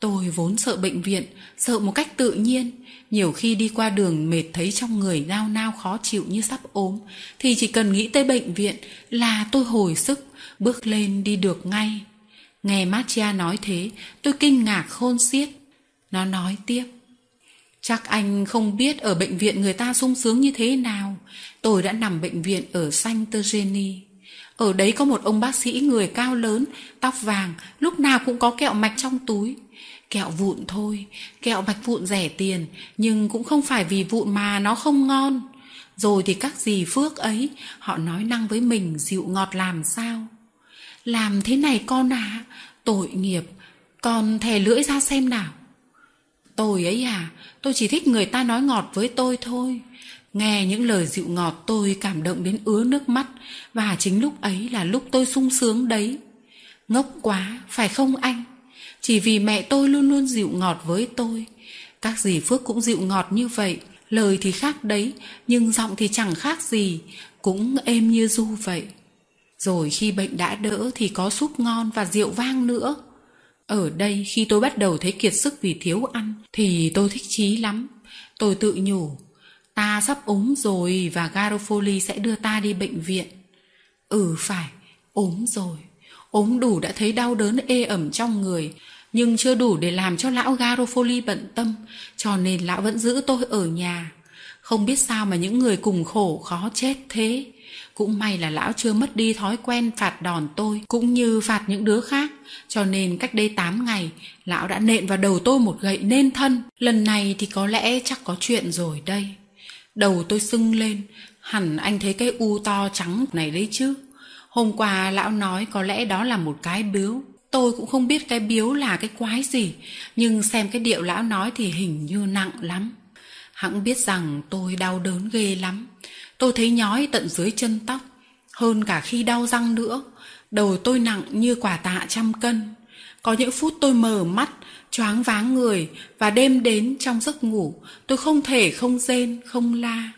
Tôi vốn sợ bệnh viện, sợ một cách tự nhiên. Nhiều khi đi qua đường mệt thấy trong người nao nao khó chịu như sắp ốm, thì chỉ cần nghĩ tới bệnh viện là tôi hồi sức, bước lên đi được ngay. Nghe Matia nói thế, tôi kinh ngạc khôn xiết. Nó nói tiếp. Chắc anh không biết ở bệnh viện người ta sung sướng như thế nào. Tôi đã nằm bệnh viện ở Saint Eugenie. Ở đấy có một ông bác sĩ người cao lớn, tóc vàng, lúc nào cũng có kẹo mạch trong túi. Kẹo vụn thôi, kẹo bạch vụn rẻ tiền, nhưng cũng không phải vì vụn mà nó không ngon. Rồi thì các gì phước ấy, họ nói năng với mình dịu ngọt làm sao. Làm thế này con à, tội nghiệp, con thè lưỡi ra xem nào. Tôi ấy à, tôi chỉ thích người ta nói ngọt với tôi thôi. Nghe những lời dịu ngọt tôi cảm động đến ứa nước mắt và chính lúc ấy là lúc tôi sung sướng đấy. Ngốc quá, phải không anh? Chỉ vì mẹ tôi luôn luôn dịu ngọt với tôi. Các dì Phước cũng dịu ngọt như vậy, lời thì khác đấy, nhưng giọng thì chẳng khác gì, cũng êm như du vậy. Rồi khi bệnh đã đỡ thì có súp ngon và rượu vang nữa. Ở đây khi tôi bắt đầu thấy kiệt sức vì thiếu ăn thì tôi thích chí lắm. Tôi tự nhủ, ta sắp ốm rồi và Garofoli sẽ đưa ta đi bệnh viện. Ừ phải, ốm rồi. Ốm đủ đã thấy đau đớn ê ẩm trong người, nhưng chưa đủ để làm cho lão Garofoli bận tâm, cho nên lão vẫn giữ tôi ở nhà. Không biết sao mà những người cùng khổ khó chết thế. Cũng may là lão chưa mất đi thói quen phạt đòn tôi cũng như phạt những đứa khác. Cho nên cách đây 8 ngày, lão đã nện vào đầu tôi một gậy nên thân. Lần này thì có lẽ chắc có chuyện rồi đây. Đầu tôi sưng lên, hẳn anh thấy cái u to trắng này đấy chứ. Hôm qua lão nói có lẽ đó là một cái biếu. Tôi cũng không biết cái biếu là cái quái gì, nhưng xem cái điệu lão nói thì hình như nặng lắm. Hẳn biết rằng tôi đau đớn ghê lắm. Tôi thấy nhói tận dưới chân tóc, hơn cả khi đau răng nữa. Đầu tôi nặng như quả tạ trăm cân. Có những phút tôi mở mắt, choáng váng người và đêm đến trong giấc ngủ, tôi không thể không rên, không la.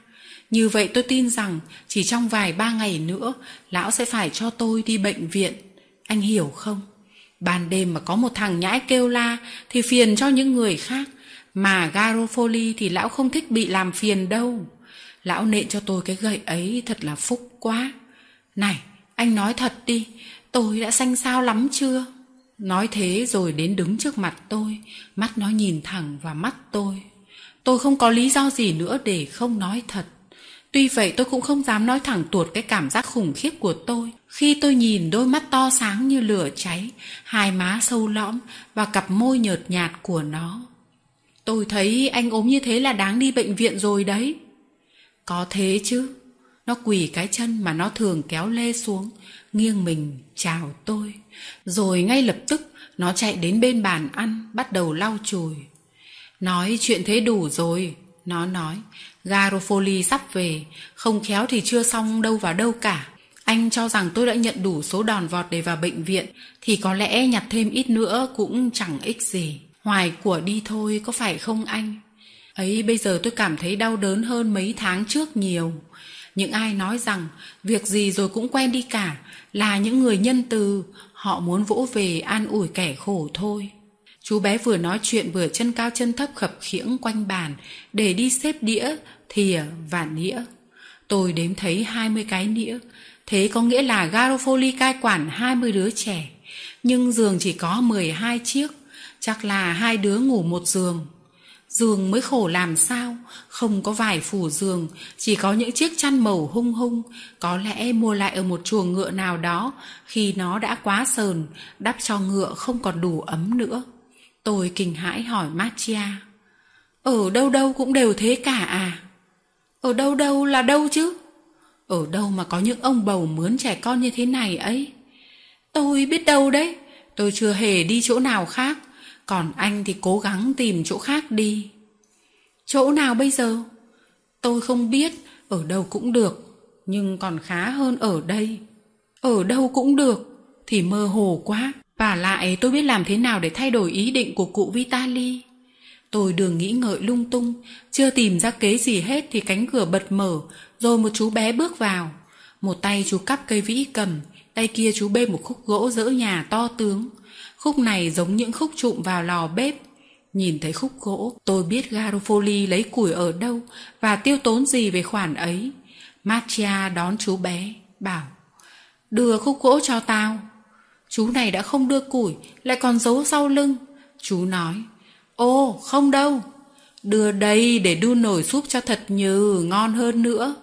Như vậy tôi tin rằng chỉ trong vài ba ngày nữa, lão sẽ phải cho tôi đi bệnh viện. Anh hiểu không? Ban đêm mà có một thằng nhãi kêu la thì phiền cho những người khác, mà Garofoli thì lão không thích bị làm phiền đâu. Lão nện cho tôi cái gậy ấy thật là phúc quá. Này, anh nói thật đi, tôi đã xanh sao lắm chưa? Nói thế rồi đến đứng trước mặt tôi, mắt nó nhìn thẳng vào mắt tôi. Tôi không có lý do gì nữa để không nói thật. Tuy vậy tôi cũng không dám nói thẳng tuột cái cảm giác khủng khiếp của tôi khi tôi nhìn đôi mắt to sáng như lửa cháy, hai má sâu lõm và cặp môi nhợt nhạt của nó. Tôi thấy anh ốm như thế là đáng đi bệnh viện rồi đấy. Có thế chứ. Nó quỳ cái chân mà nó thường kéo lê xuống, nghiêng mình chào tôi. Rồi ngay lập tức nó chạy đến bên bàn ăn, bắt đầu lau chùi. Nói chuyện thế đủ rồi, nó nói. Garofoli sắp về, không khéo thì chưa xong đâu vào đâu cả. Anh cho rằng tôi đã nhận đủ số đòn vọt để vào bệnh viện, thì có lẽ nhặt thêm ít nữa cũng chẳng ích gì. Hoài của đi thôi, có phải không anh? Ấy bây giờ tôi cảm thấy đau đớn hơn mấy tháng trước nhiều. Những ai nói rằng việc gì rồi cũng quen đi cả là những người nhân từ, họ muốn vỗ về an ủi kẻ khổ thôi. Chú bé vừa nói chuyện vừa chân cao chân thấp khập khiễng quanh bàn. Để đi xếp đĩa, thìa à, và nĩa. Tôi đếm thấy 20 cái nĩa, thế có nghĩa là Garofoli cai quản 20 đứa trẻ, nhưng giường chỉ có 12 chiếc, chắc là hai đứa ngủ một giường. Giường mới khổ làm sao, không có vải phủ giường, chỉ có những chiếc chăn màu hung hung, có lẽ mua lại ở một chuồng ngựa nào đó. Khi nó đã quá sờn, đắp cho ngựa không còn đủ ấm nữa. Tôi kinh hãi hỏi Matia Ở đâu đâu cũng đều thế cả à? Ở đâu đâu là đâu chứ? Ở đâu mà có những ông bầu mướn trẻ con như thế này ấy? Tôi biết đâu đấy, tôi chưa hề đi chỗ nào khác, còn anh thì cố gắng tìm chỗ khác đi. Chỗ nào bây giờ? Tôi không biết, ở đâu cũng được, nhưng còn khá hơn ở đây. Ở đâu cũng được, thì mơ hồ quá, và lại tôi biết làm thế nào để thay đổi ý định của cụ Vitali. Tôi đường nghĩ ngợi lung tung, chưa tìm ra kế gì hết thì cánh cửa bật mở, rồi một chú bé bước vào. Một tay chú cắp cây vĩ cầm, tay kia chú bê một khúc gỗ dỡ nhà to tướng. Khúc này giống những khúc trụm vào lò bếp. Nhìn thấy khúc gỗ, tôi biết Garofoli lấy củi ở đâu và tiêu tốn gì về khoản ấy. Machia đón chú bé, bảo Đưa khúc gỗ cho tao. Chú này đã không đưa củi, lại còn giấu sau lưng. Chú nói ô không đâu. Đưa đây để đun nồi súp cho thật nhừ, ngon hơn nữa.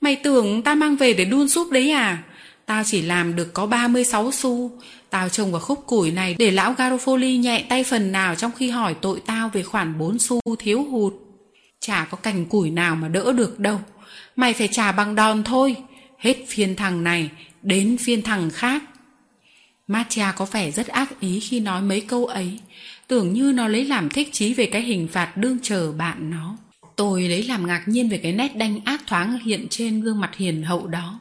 Mày tưởng ta mang về để đun súp đấy à? Tao chỉ làm được có 36 xu. Tao trồng vào khúc củi này để lão Garofoli nhẹ tay phần nào trong khi hỏi tội tao về khoản 4 xu thiếu hụt. Chả có cành củi nào mà đỡ được đâu. Mày phải trả bằng đòn thôi. Hết phiên thằng này, đến phiên thằng khác. Matia có vẻ rất ác ý khi nói mấy câu ấy. Tưởng như nó lấy làm thích chí về cái hình phạt đương chờ bạn nó. Tôi lấy làm ngạc nhiên về cái nét đanh ác thoáng hiện trên gương mặt hiền hậu đó.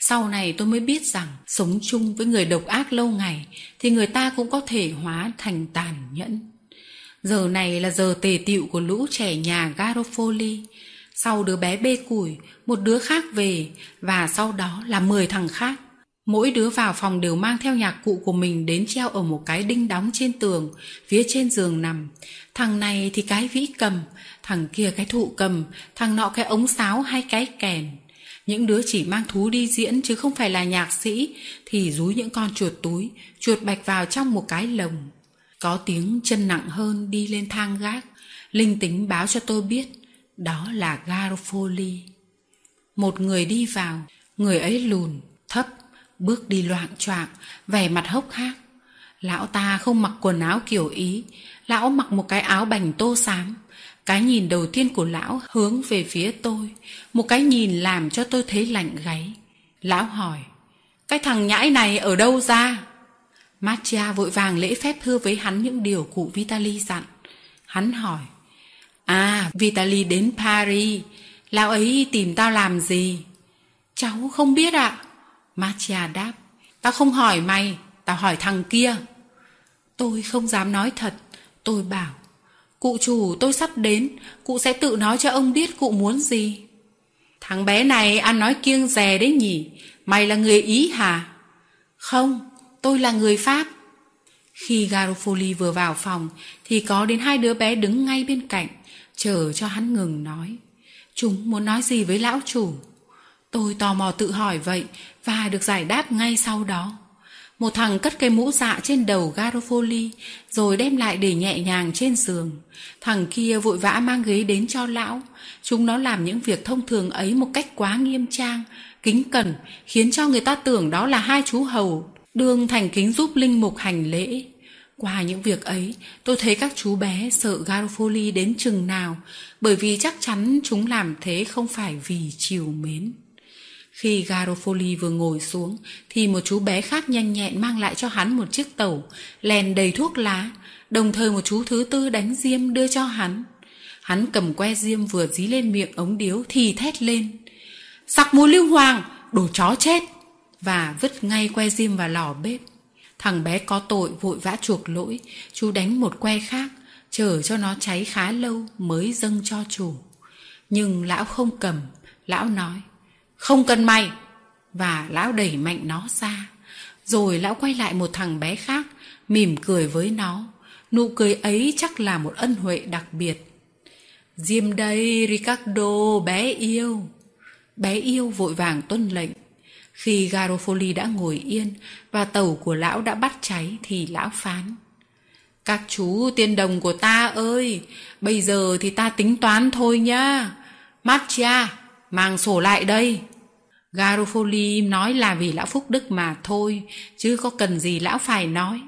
Sau này tôi mới biết rằng sống chung với người độc ác lâu ngày thì người ta cũng có thể hóa thành tàn nhẫn. Giờ này là giờ tề tiệu của lũ trẻ nhà Garofoli. Sau đứa bé bê củi, một đứa khác về và sau đó là 10 thằng khác. Mỗi đứa vào phòng đều mang theo nhạc cụ của mình đến treo ở một cái đinh đóng trên tường, phía trên giường nằm. Thằng này thì cái vĩ cầm, thằng kia cái thụ cầm, thằng nọ cái ống sáo hay cái kèn. Những đứa chỉ mang thú đi diễn chứ không phải là nhạc sĩ thì rúi những con chuột túi, chuột bạch vào trong một cái lồng. Có tiếng chân nặng hơn đi lên thang gác, linh tính báo cho tôi biết đó là Garofoli. Một người đi vào, người ấy lùn, thấp, bước đi loạn choạng, vẻ mặt hốc hác. Lão ta không mặc quần áo kiểu Ý, lão mặc một cái áo bành tô xám. Cái nhìn đầu tiên của lão hướng về phía tôi, một cái nhìn làm cho tôi thấy lạnh gáy. Lão hỏi, cái thằng nhãi này ở đâu ra? Matia vội vàng lễ phép thưa với hắn những điều cụ Vitali dặn. Hắn hỏi, À, Vitali đến Paris, lão ấy tìm tao làm gì? Cháu không biết ạ. À. Machia đáp, tao không hỏi mày, tao hỏi thằng kia. Tôi không dám nói thật, tôi bảo, cụ chủ tôi sắp đến, cụ sẽ tự nói cho ông biết cụ muốn gì. Thằng bé này ăn nói kiêng rè đấy nhỉ, mày là người Ý hả? Không, tôi là người Pháp. Khi Garofoli vừa vào phòng thì có đến hai đứa bé đứng ngay bên cạnh, chờ cho hắn ngừng nói. Chúng muốn nói gì với lão chủ? Tôi tò mò tự hỏi vậy và được giải đáp ngay sau đó. Một thằng cất cái mũ dạ trên đầu Garofoli rồi đem lại để nhẹ nhàng trên giường. Thằng kia vội vã mang ghế đến cho lão. Chúng nó làm những việc thông thường ấy một cách quá nghiêm trang, kính cẩn, khiến cho người ta tưởng đó là hai chú hầu, đương thành kính giúp linh mục hành lễ. Qua những việc ấy, tôi thấy các chú bé sợ Garofoli đến chừng nào, bởi vì chắc chắn chúng làm thế không phải vì chiều mến. Khi Garofoli vừa ngồi xuống thì một chú bé khác nhanh nhẹn mang lại cho hắn một chiếc tẩu, lèn đầy thuốc lá, đồng thời một chú thứ tư đánh diêm đưa cho hắn. Hắn cầm que diêm vừa dí lên miệng ống điếu thì thét lên. Sặc mùi lưu hoàng, đồ chó chết! Và vứt ngay que diêm vào lò bếp. Thằng bé có tội vội vã chuộc lỗi, chú đánh một que khác, chờ cho nó cháy khá lâu mới dâng cho chủ. Nhưng lão không cầm, lão nói không cần mày. Và lão đẩy mạnh nó ra. Rồi lão quay lại một thằng bé khác mỉm cười với nó. Nụ cười ấy chắc là một ân huệ đặc biệt. Diêm đây ricardo bé yêu. Bé yêu vội vàng tuân lệnh. Khi garofoli đã ngồi yên và tàu của lão đã bắt cháy thì lão phán Các chú tiên đồng của ta ơi, bây giờ thì ta tính toán thôi nhá. Matcha, mang sổ lại đây. Garofoli nói là vì lão Phúc Đức mà thôi, chứ có cần gì lão phải nói.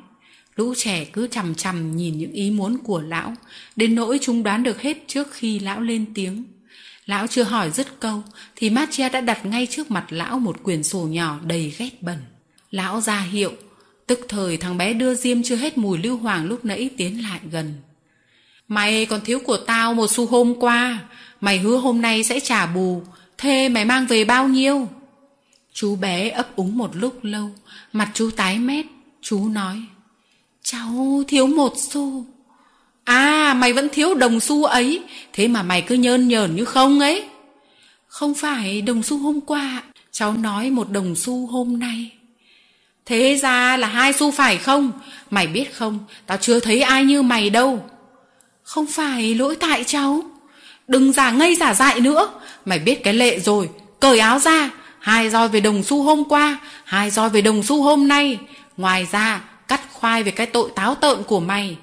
Lũ trẻ cứ chằm chằm nhìn những ý muốn của lão, đến nỗi chúng đoán được hết trước khi lão lên tiếng. Lão chưa hỏi dứt câu, thì Matia đã đặt ngay trước mặt lão một quyển sổ nhỏ đầy ghét bẩn. Lão ra hiệu, tức thời thằng bé đưa diêm chưa hết mùi lưu hoàng lúc nãy tiến lại gần. Mày còn thiếu của tao một xu hôm qua, mày hứa hôm nay sẽ trả bù, thế mày mang về bao nhiêu? Chú bé ấp úng một lúc lâu, mặt chú tái mét, chú nói. Cháu thiếu một xu. À, mày vẫn thiếu đồng xu ấy, thế mà mày cứ nhơn nhờn như không ấy. Không phải đồng xu hôm qua, cháu nói một đồng xu hôm nay. Thế ra là hai xu phải không? Mày biết không, tao chưa thấy ai như mày đâu. Không phải lỗi tại cháu. Đừng giả ngây giả dại nữa. Mày biết cái lệ rồi, cởi áo ra. Hai roi về đồng xu hôm qua, hai roi về đồng xu hôm nay. Ngoài ra, cắt khoai về cái tội táo tợn của mày.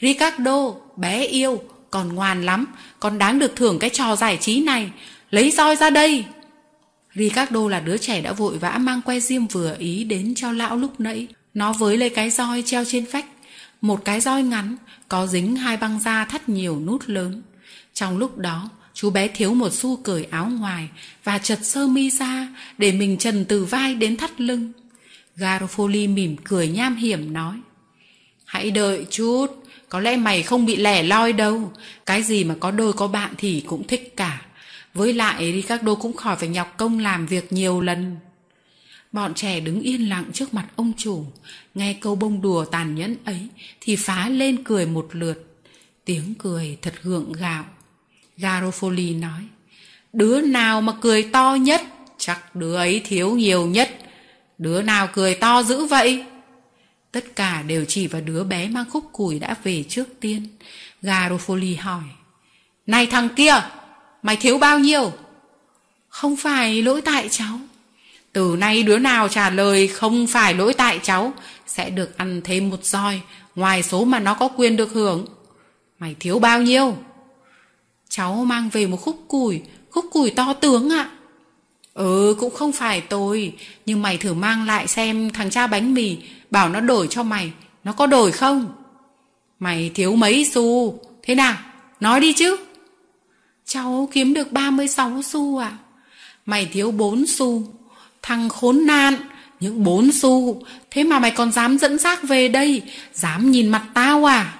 Ricardo, bé yêu, còn ngoan lắm, còn đáng được thưởng cái trò giải trí này. Lấy roi ra đây. Ricardo là đứa trẻ đã vội vã mang que diêm vừa ý đến cho lão lúc nãy. Nó với lấy cái roi treo trên vách. Một cái roi ngắn, có dính hai băng da thắt nhiều nút lớn. Trong lúc đó, chú bé thiếu một xu cởi áo ngoài và chật sơ mi ra để mình trần từ vai đến thắt lưng. Garofoli mỉm cười nham hiểm nói. Hãy đợi chút, có lẽ mày không bị lẻ loi đâu. Cái gì mà có đôi có bạn thì cũng thích cả. Với lại Ricardo cũng khỏi phải nhọc công làm việc nhiều lần. Bọn trẻ đứng yên lặng trước mặt ông chủ, nghe câu bông đùa tàn nhẫn ấy thì phá lên cười một lượt. Tiếng cười thật gượng gạo. Garofoli nói, đứa nào mà cười to nhất, chắc đứa ấy thiếu nhiều nhất. Đứa nào cười to dữ vậy? Tất cả đều chỉ vào đứa bé mang khúc củi đã về trước tiên. Garofoli hỏi, Này thằng kia, Mày thiếu bao nhiêu? Không phải lỗi tại cháu. Từ nay đứa nào trả lời không phải lỗi tại cháu sẽ được ăn thêm một roi ngoài số mà nó có quyền được hưởng. Mày thiếu bao nhiêu? Cháu mang về một khúc củi, khúc củi to tướng ạ. Ừ, cũng không phải tôi, nhưng mày thử mang lại xem thằng cha bánh mì, bảo nó đổi cho mày, nó có đổi không? Mày thiếu mấy xu, thế nào? Nói đi chứ. Cháu kiếm được 36 xu à? Mày thiếu 4 xu. Thằng khốn nạn, những 4 xu. Thế mà mày còn dám dẫn xác về đây, dám nhìn mặt tao à?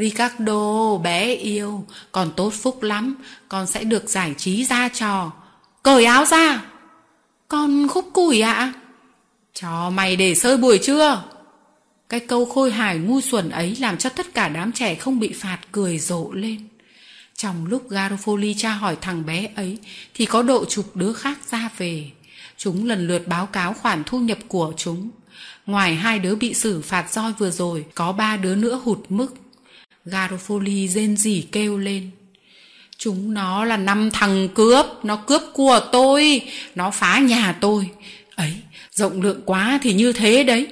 Ricardo, bé yêu, còn tốt phúc lắm, con sẽ được giải trí ra trò. Cởi áo ra. Con khúc củi ạ? À? Cho mày để sơi buổi trưa. Cái câu khôi hài ngu xuẩn ấy làm cho tất cả đám trẻ không bị phạt cười rộ lên. Trong lúc Garofoli tra hỏi thằng bé ấy thì có độ chục đứa khác ra về. Chúng lần lượt báo cáo khoản thu nhập của chúng. Ngoài hai đứa bị xử phạt roi vừa rồi, có ba đứa nữa hụt mức. Garofoli rên rỉ kêu lên. Chúng nó là năm thằng cướp, nó cướp của tôi, nó phá nhà tôi. Ấy, rộng lượng quá thì như thế đấy.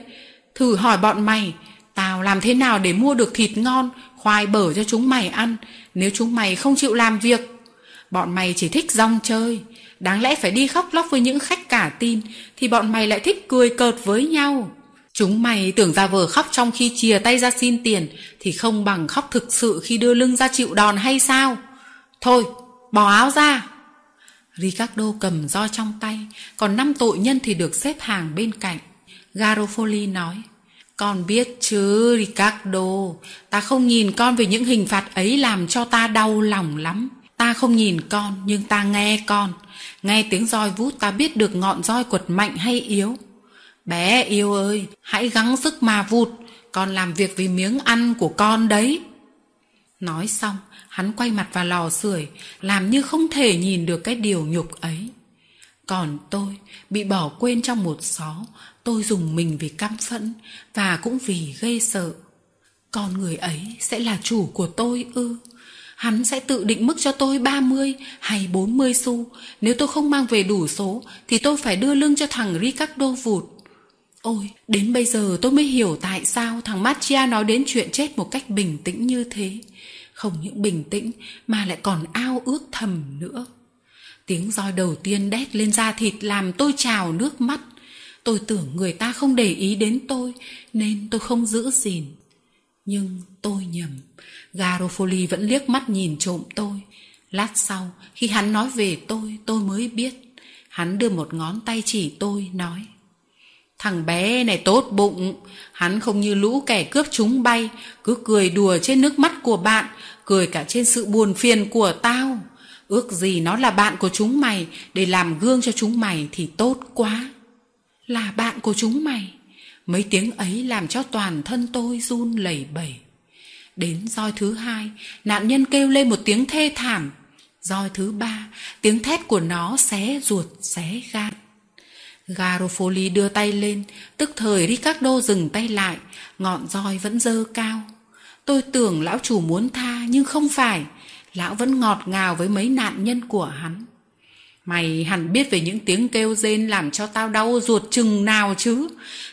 Thử hỏi bọn mày, tao làm thế nào để mua được thịt ngon, khoai bở cho chúng mày ăn nếu chúng mày không chịu làm việc. Bọn mày chỉ thích rong chơi. Đáng lẽ phải đi khóc lóc với những khách cả tin thì bọn mày lại thích cười cợt với nhau. Chúng mày tưởng ra vờ khóc trong khi chìa tay ra xin tiền thì không bằng khóc thực sự khi đưa lưng ra chịu đòn hay sao? Thôi, bỏ áo ra. Ricardo cầm roi trong tay, còn năm tội nhân thì được xếp hàng bên cạnh. Garofoli nói, con biết chứ, Ricardo, ta không nhìn con về những hình phạt ấy làm cho ta đau lòng lắm. Ta không nhìn con, nhưng ta nghe con. Nghe tiếng roi vút ta biết được ngọn roi quật mạnh hay yếu. Bé yêu ơi, hãy gắng sức mà vụt, con làm việc vì miếng ăn của con đấy. Nói xong, hắn quay mặt vào lò sưởi, làm như không thể nhìn được cái điều nhục ấy. Còn tôi bị bỏ quên trong một xó, tôi dùng mình vì căm phẫn và cũng vì gây sợ. Con người ấy sẽ là chủ của tôi ư? Hắn sẽ tự định mức cho tôi 30 hay 40 xu. Nếu tôi không mang về đủ số thì tôi phải đưa lương cho thằng Ricardo vụt. Ôi, đến bây giờ tôi mới hiểu tại sao thằng Machia nói đến chuyện chết một cách bình tĩnh như thế. Không những bình tĩnh mà lại còn ao ước thầm nữa. Tiếng roi đầu tiên đét lên da thịt làm tôi trào nước mắt. Tôi tưởng người ta không để ý đến tôi nên tôi không giữ gìn. Nhưng tôi nhầm. Garofoli vẫn liếc mắt nhìn trộm tôi. Lát sau, khi hắn nói về tôi, tôi mới biết. Hắn đưa một ngón tay chỉ tôi, nói. Thằng bé này tốt bụng, hắn không như lũ kẻ cướp chúng bay, cứ cười đùa trên nước mắt của bạn, cười cả trên sự buồn phiền của tao. Ước gì nó là bạn của chúng mày, để làm gương cho chúng mày thì tốt quá. Là bạn của chúng mày. Mấy tiếng ấy làm cho toàn thân tôi run lẩy bẩy. Đến roi thứ hai, nạn nhân kêu lên một tiếng thê thảm. Roi thứ ba, tiếng thét của nó xé ruột, xé gan. Garofoli đưa tay lên, tức thời Ricardo dừng tay lại, ngọn roi vẫn dơ cao. Tôi tưởng lão chủ muốn tha nhưng không phải, lão vẫn ngọt ngào với mấy nạn nhân của hắn. Mày hẳn biết về những tiếng kêu rên làm cho tao đau ruột chừng nào chứ.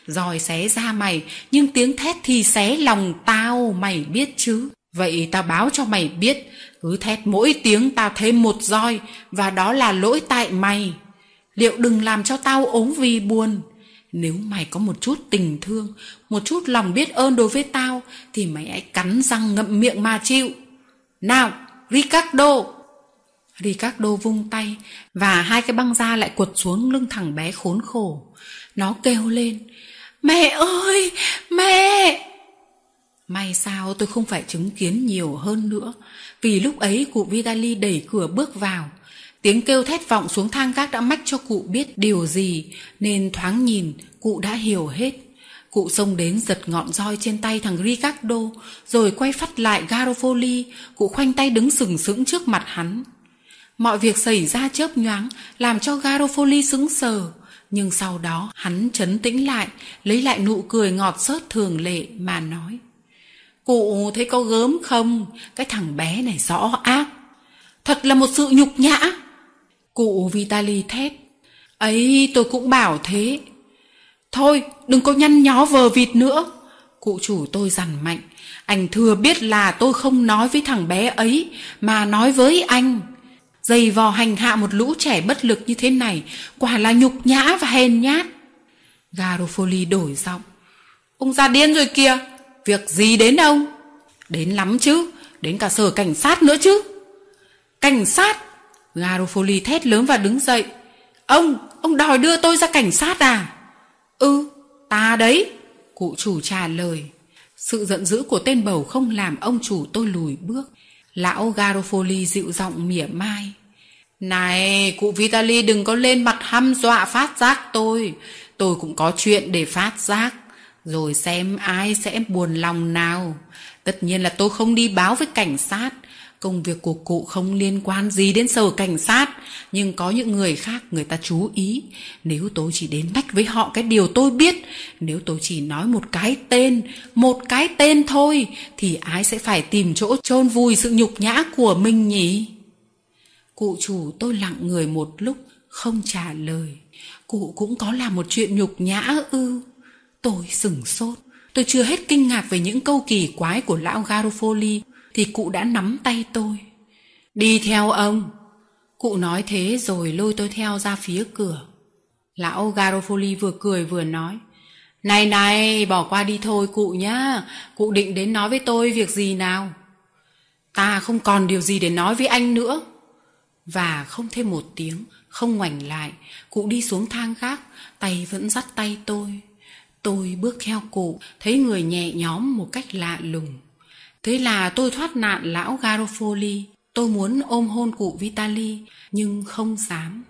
Rồi xé ra mày, nhưng tiếng thét thì xé lòng tao, mày biết chứ. Vậy tao báo cho mày biết, cứ thét mỗi tiếng tao thêm một roi, và đó là lỗi tại mày. Liệu đừng làm cho tao ốm vì buồn. Nếu mày có một chút tình thương, một chút lòng biết ơn đối với tao, thì mày hãy cắn răng ngậm miệng mà chịu. Nào, Ricardo! Ricardo vung tay và hai cái băng da lại quật xuống lưng thằng bé khốn khổ. Nó kêu lên, mẹ ơi, mẹ! May sao tôi không phải chứng kiến nhiều hơn nữa, vì lúc ấy cụ Vitali đẩy cửa bước vào. Tiếng kêu thét vọng xuống thang gác đã mách cho cụ biết điều gì, nên thoáng nhìn, cụ đã hiểu hết. Cụ xông đến giật ngọn roi trên tay thằng Ricardo, rồi quay phát lại Garofoli, cụ khoanh tay đứng sừng sững trước mặt hắn. Mọi việc xảy ra chớp nhoáng, làm cho Garofoli sững sờ. Nhưng sau đó hắn chấn tĩnh lại, lấy lại nụ cười ngọt xớt thường lệ mà nói. Cụ thấy có gớm không? Cái thằng bé này rõ ác. Thật là một sự nhục nhã. Cụ Vitali thét. Ấy, tôi cũng bảo thế. Thôi, đừng có nhăn nhó vờ vịt nữa. Cụ chủ tôi dằn mạnh. Anh thừa biết là tôi không nói với thằng bé ấy, mà nói với anh. Dày vò hành hạ một lũ trẻ bất lực như thế này, quả là nhục nhã và hèn nhát. Garofoli đổi giọng. Ông ra điên rồi kìa. Việc gì đến ông? Đến lắm chứ. Đến cả sở cảnh sát nữa chứ. Cảnh sát? Garofoli thét lớn và đứng dậy. Ông, ông đòi đưa tôi ra cảnh sát à? Ừ, ta đấy. Cụ chủ trả lời. Sự giận dữ của tên bầu không làm ông chủ tôi lùi bước. Lão Garofoli dịu giọng mỉa mai. Này, cụ Vitali đừng có lên mặt hăm dọa phát giác tôi. Tôi cũng có chuyện để phát giác. Rồi xem ai sẽ buồn lòng nào. Tất nhiên là tôi không đi báo với cảnh sát. Công việc của cụ không liên quan gì đến sở cảnh sát, nhưng có những người khác người ta chú ý. Nếu tôi chỉ đến mách với họ cái điều tôi biết, nếu tôi chỉ nói một cái tên, một cái tên thôi, thì ai sẽ phải tìm chỗ chôn vùi sự nhục nhã của mình nhỉ? Cụ chủ tôi lặng người một lúc, không trả lời. Cụ cũng có làm một chuyện nhục nhã ư? Tôi sửng sốt. Tôi chưa hết kinh ngạc về những câu kỳ quái của lão Garofoli thì cụ đã nắm tay tôi. Đi theo ông. Cụ nói thế rồi lôi tôi theo ra phía cửa. Lão Garofoli vừa cười vừa nói. Này này, bỏ qua đi thôi cụ nhá. Cụ định đến nói với tôi việc gì nào? Ta không còn điều gì để nói với anh nữa. Và không thêm một tiếng, không ngoảnh lại, cụ đi xuống thang khác tay vẫn dắt tay tôi. Tôi bước theo cụ, thấy người nhẹ nhõm một cách lạ lùng. Thế là tôi thoát nạn lão Garofoli. Tôi muốn ôm hôn cụ Vitali, nhưng không dám.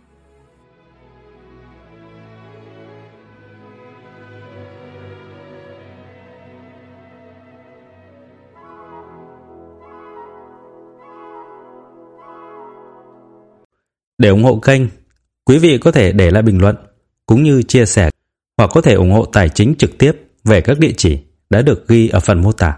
Để ủng hộ kênh, quý vị có thể để lại bình luận cũng như chia sẻ hoặc có thể ủng hộ tài chính trực tiếp về các địa chỉ đã được ghi ở phần mô tả.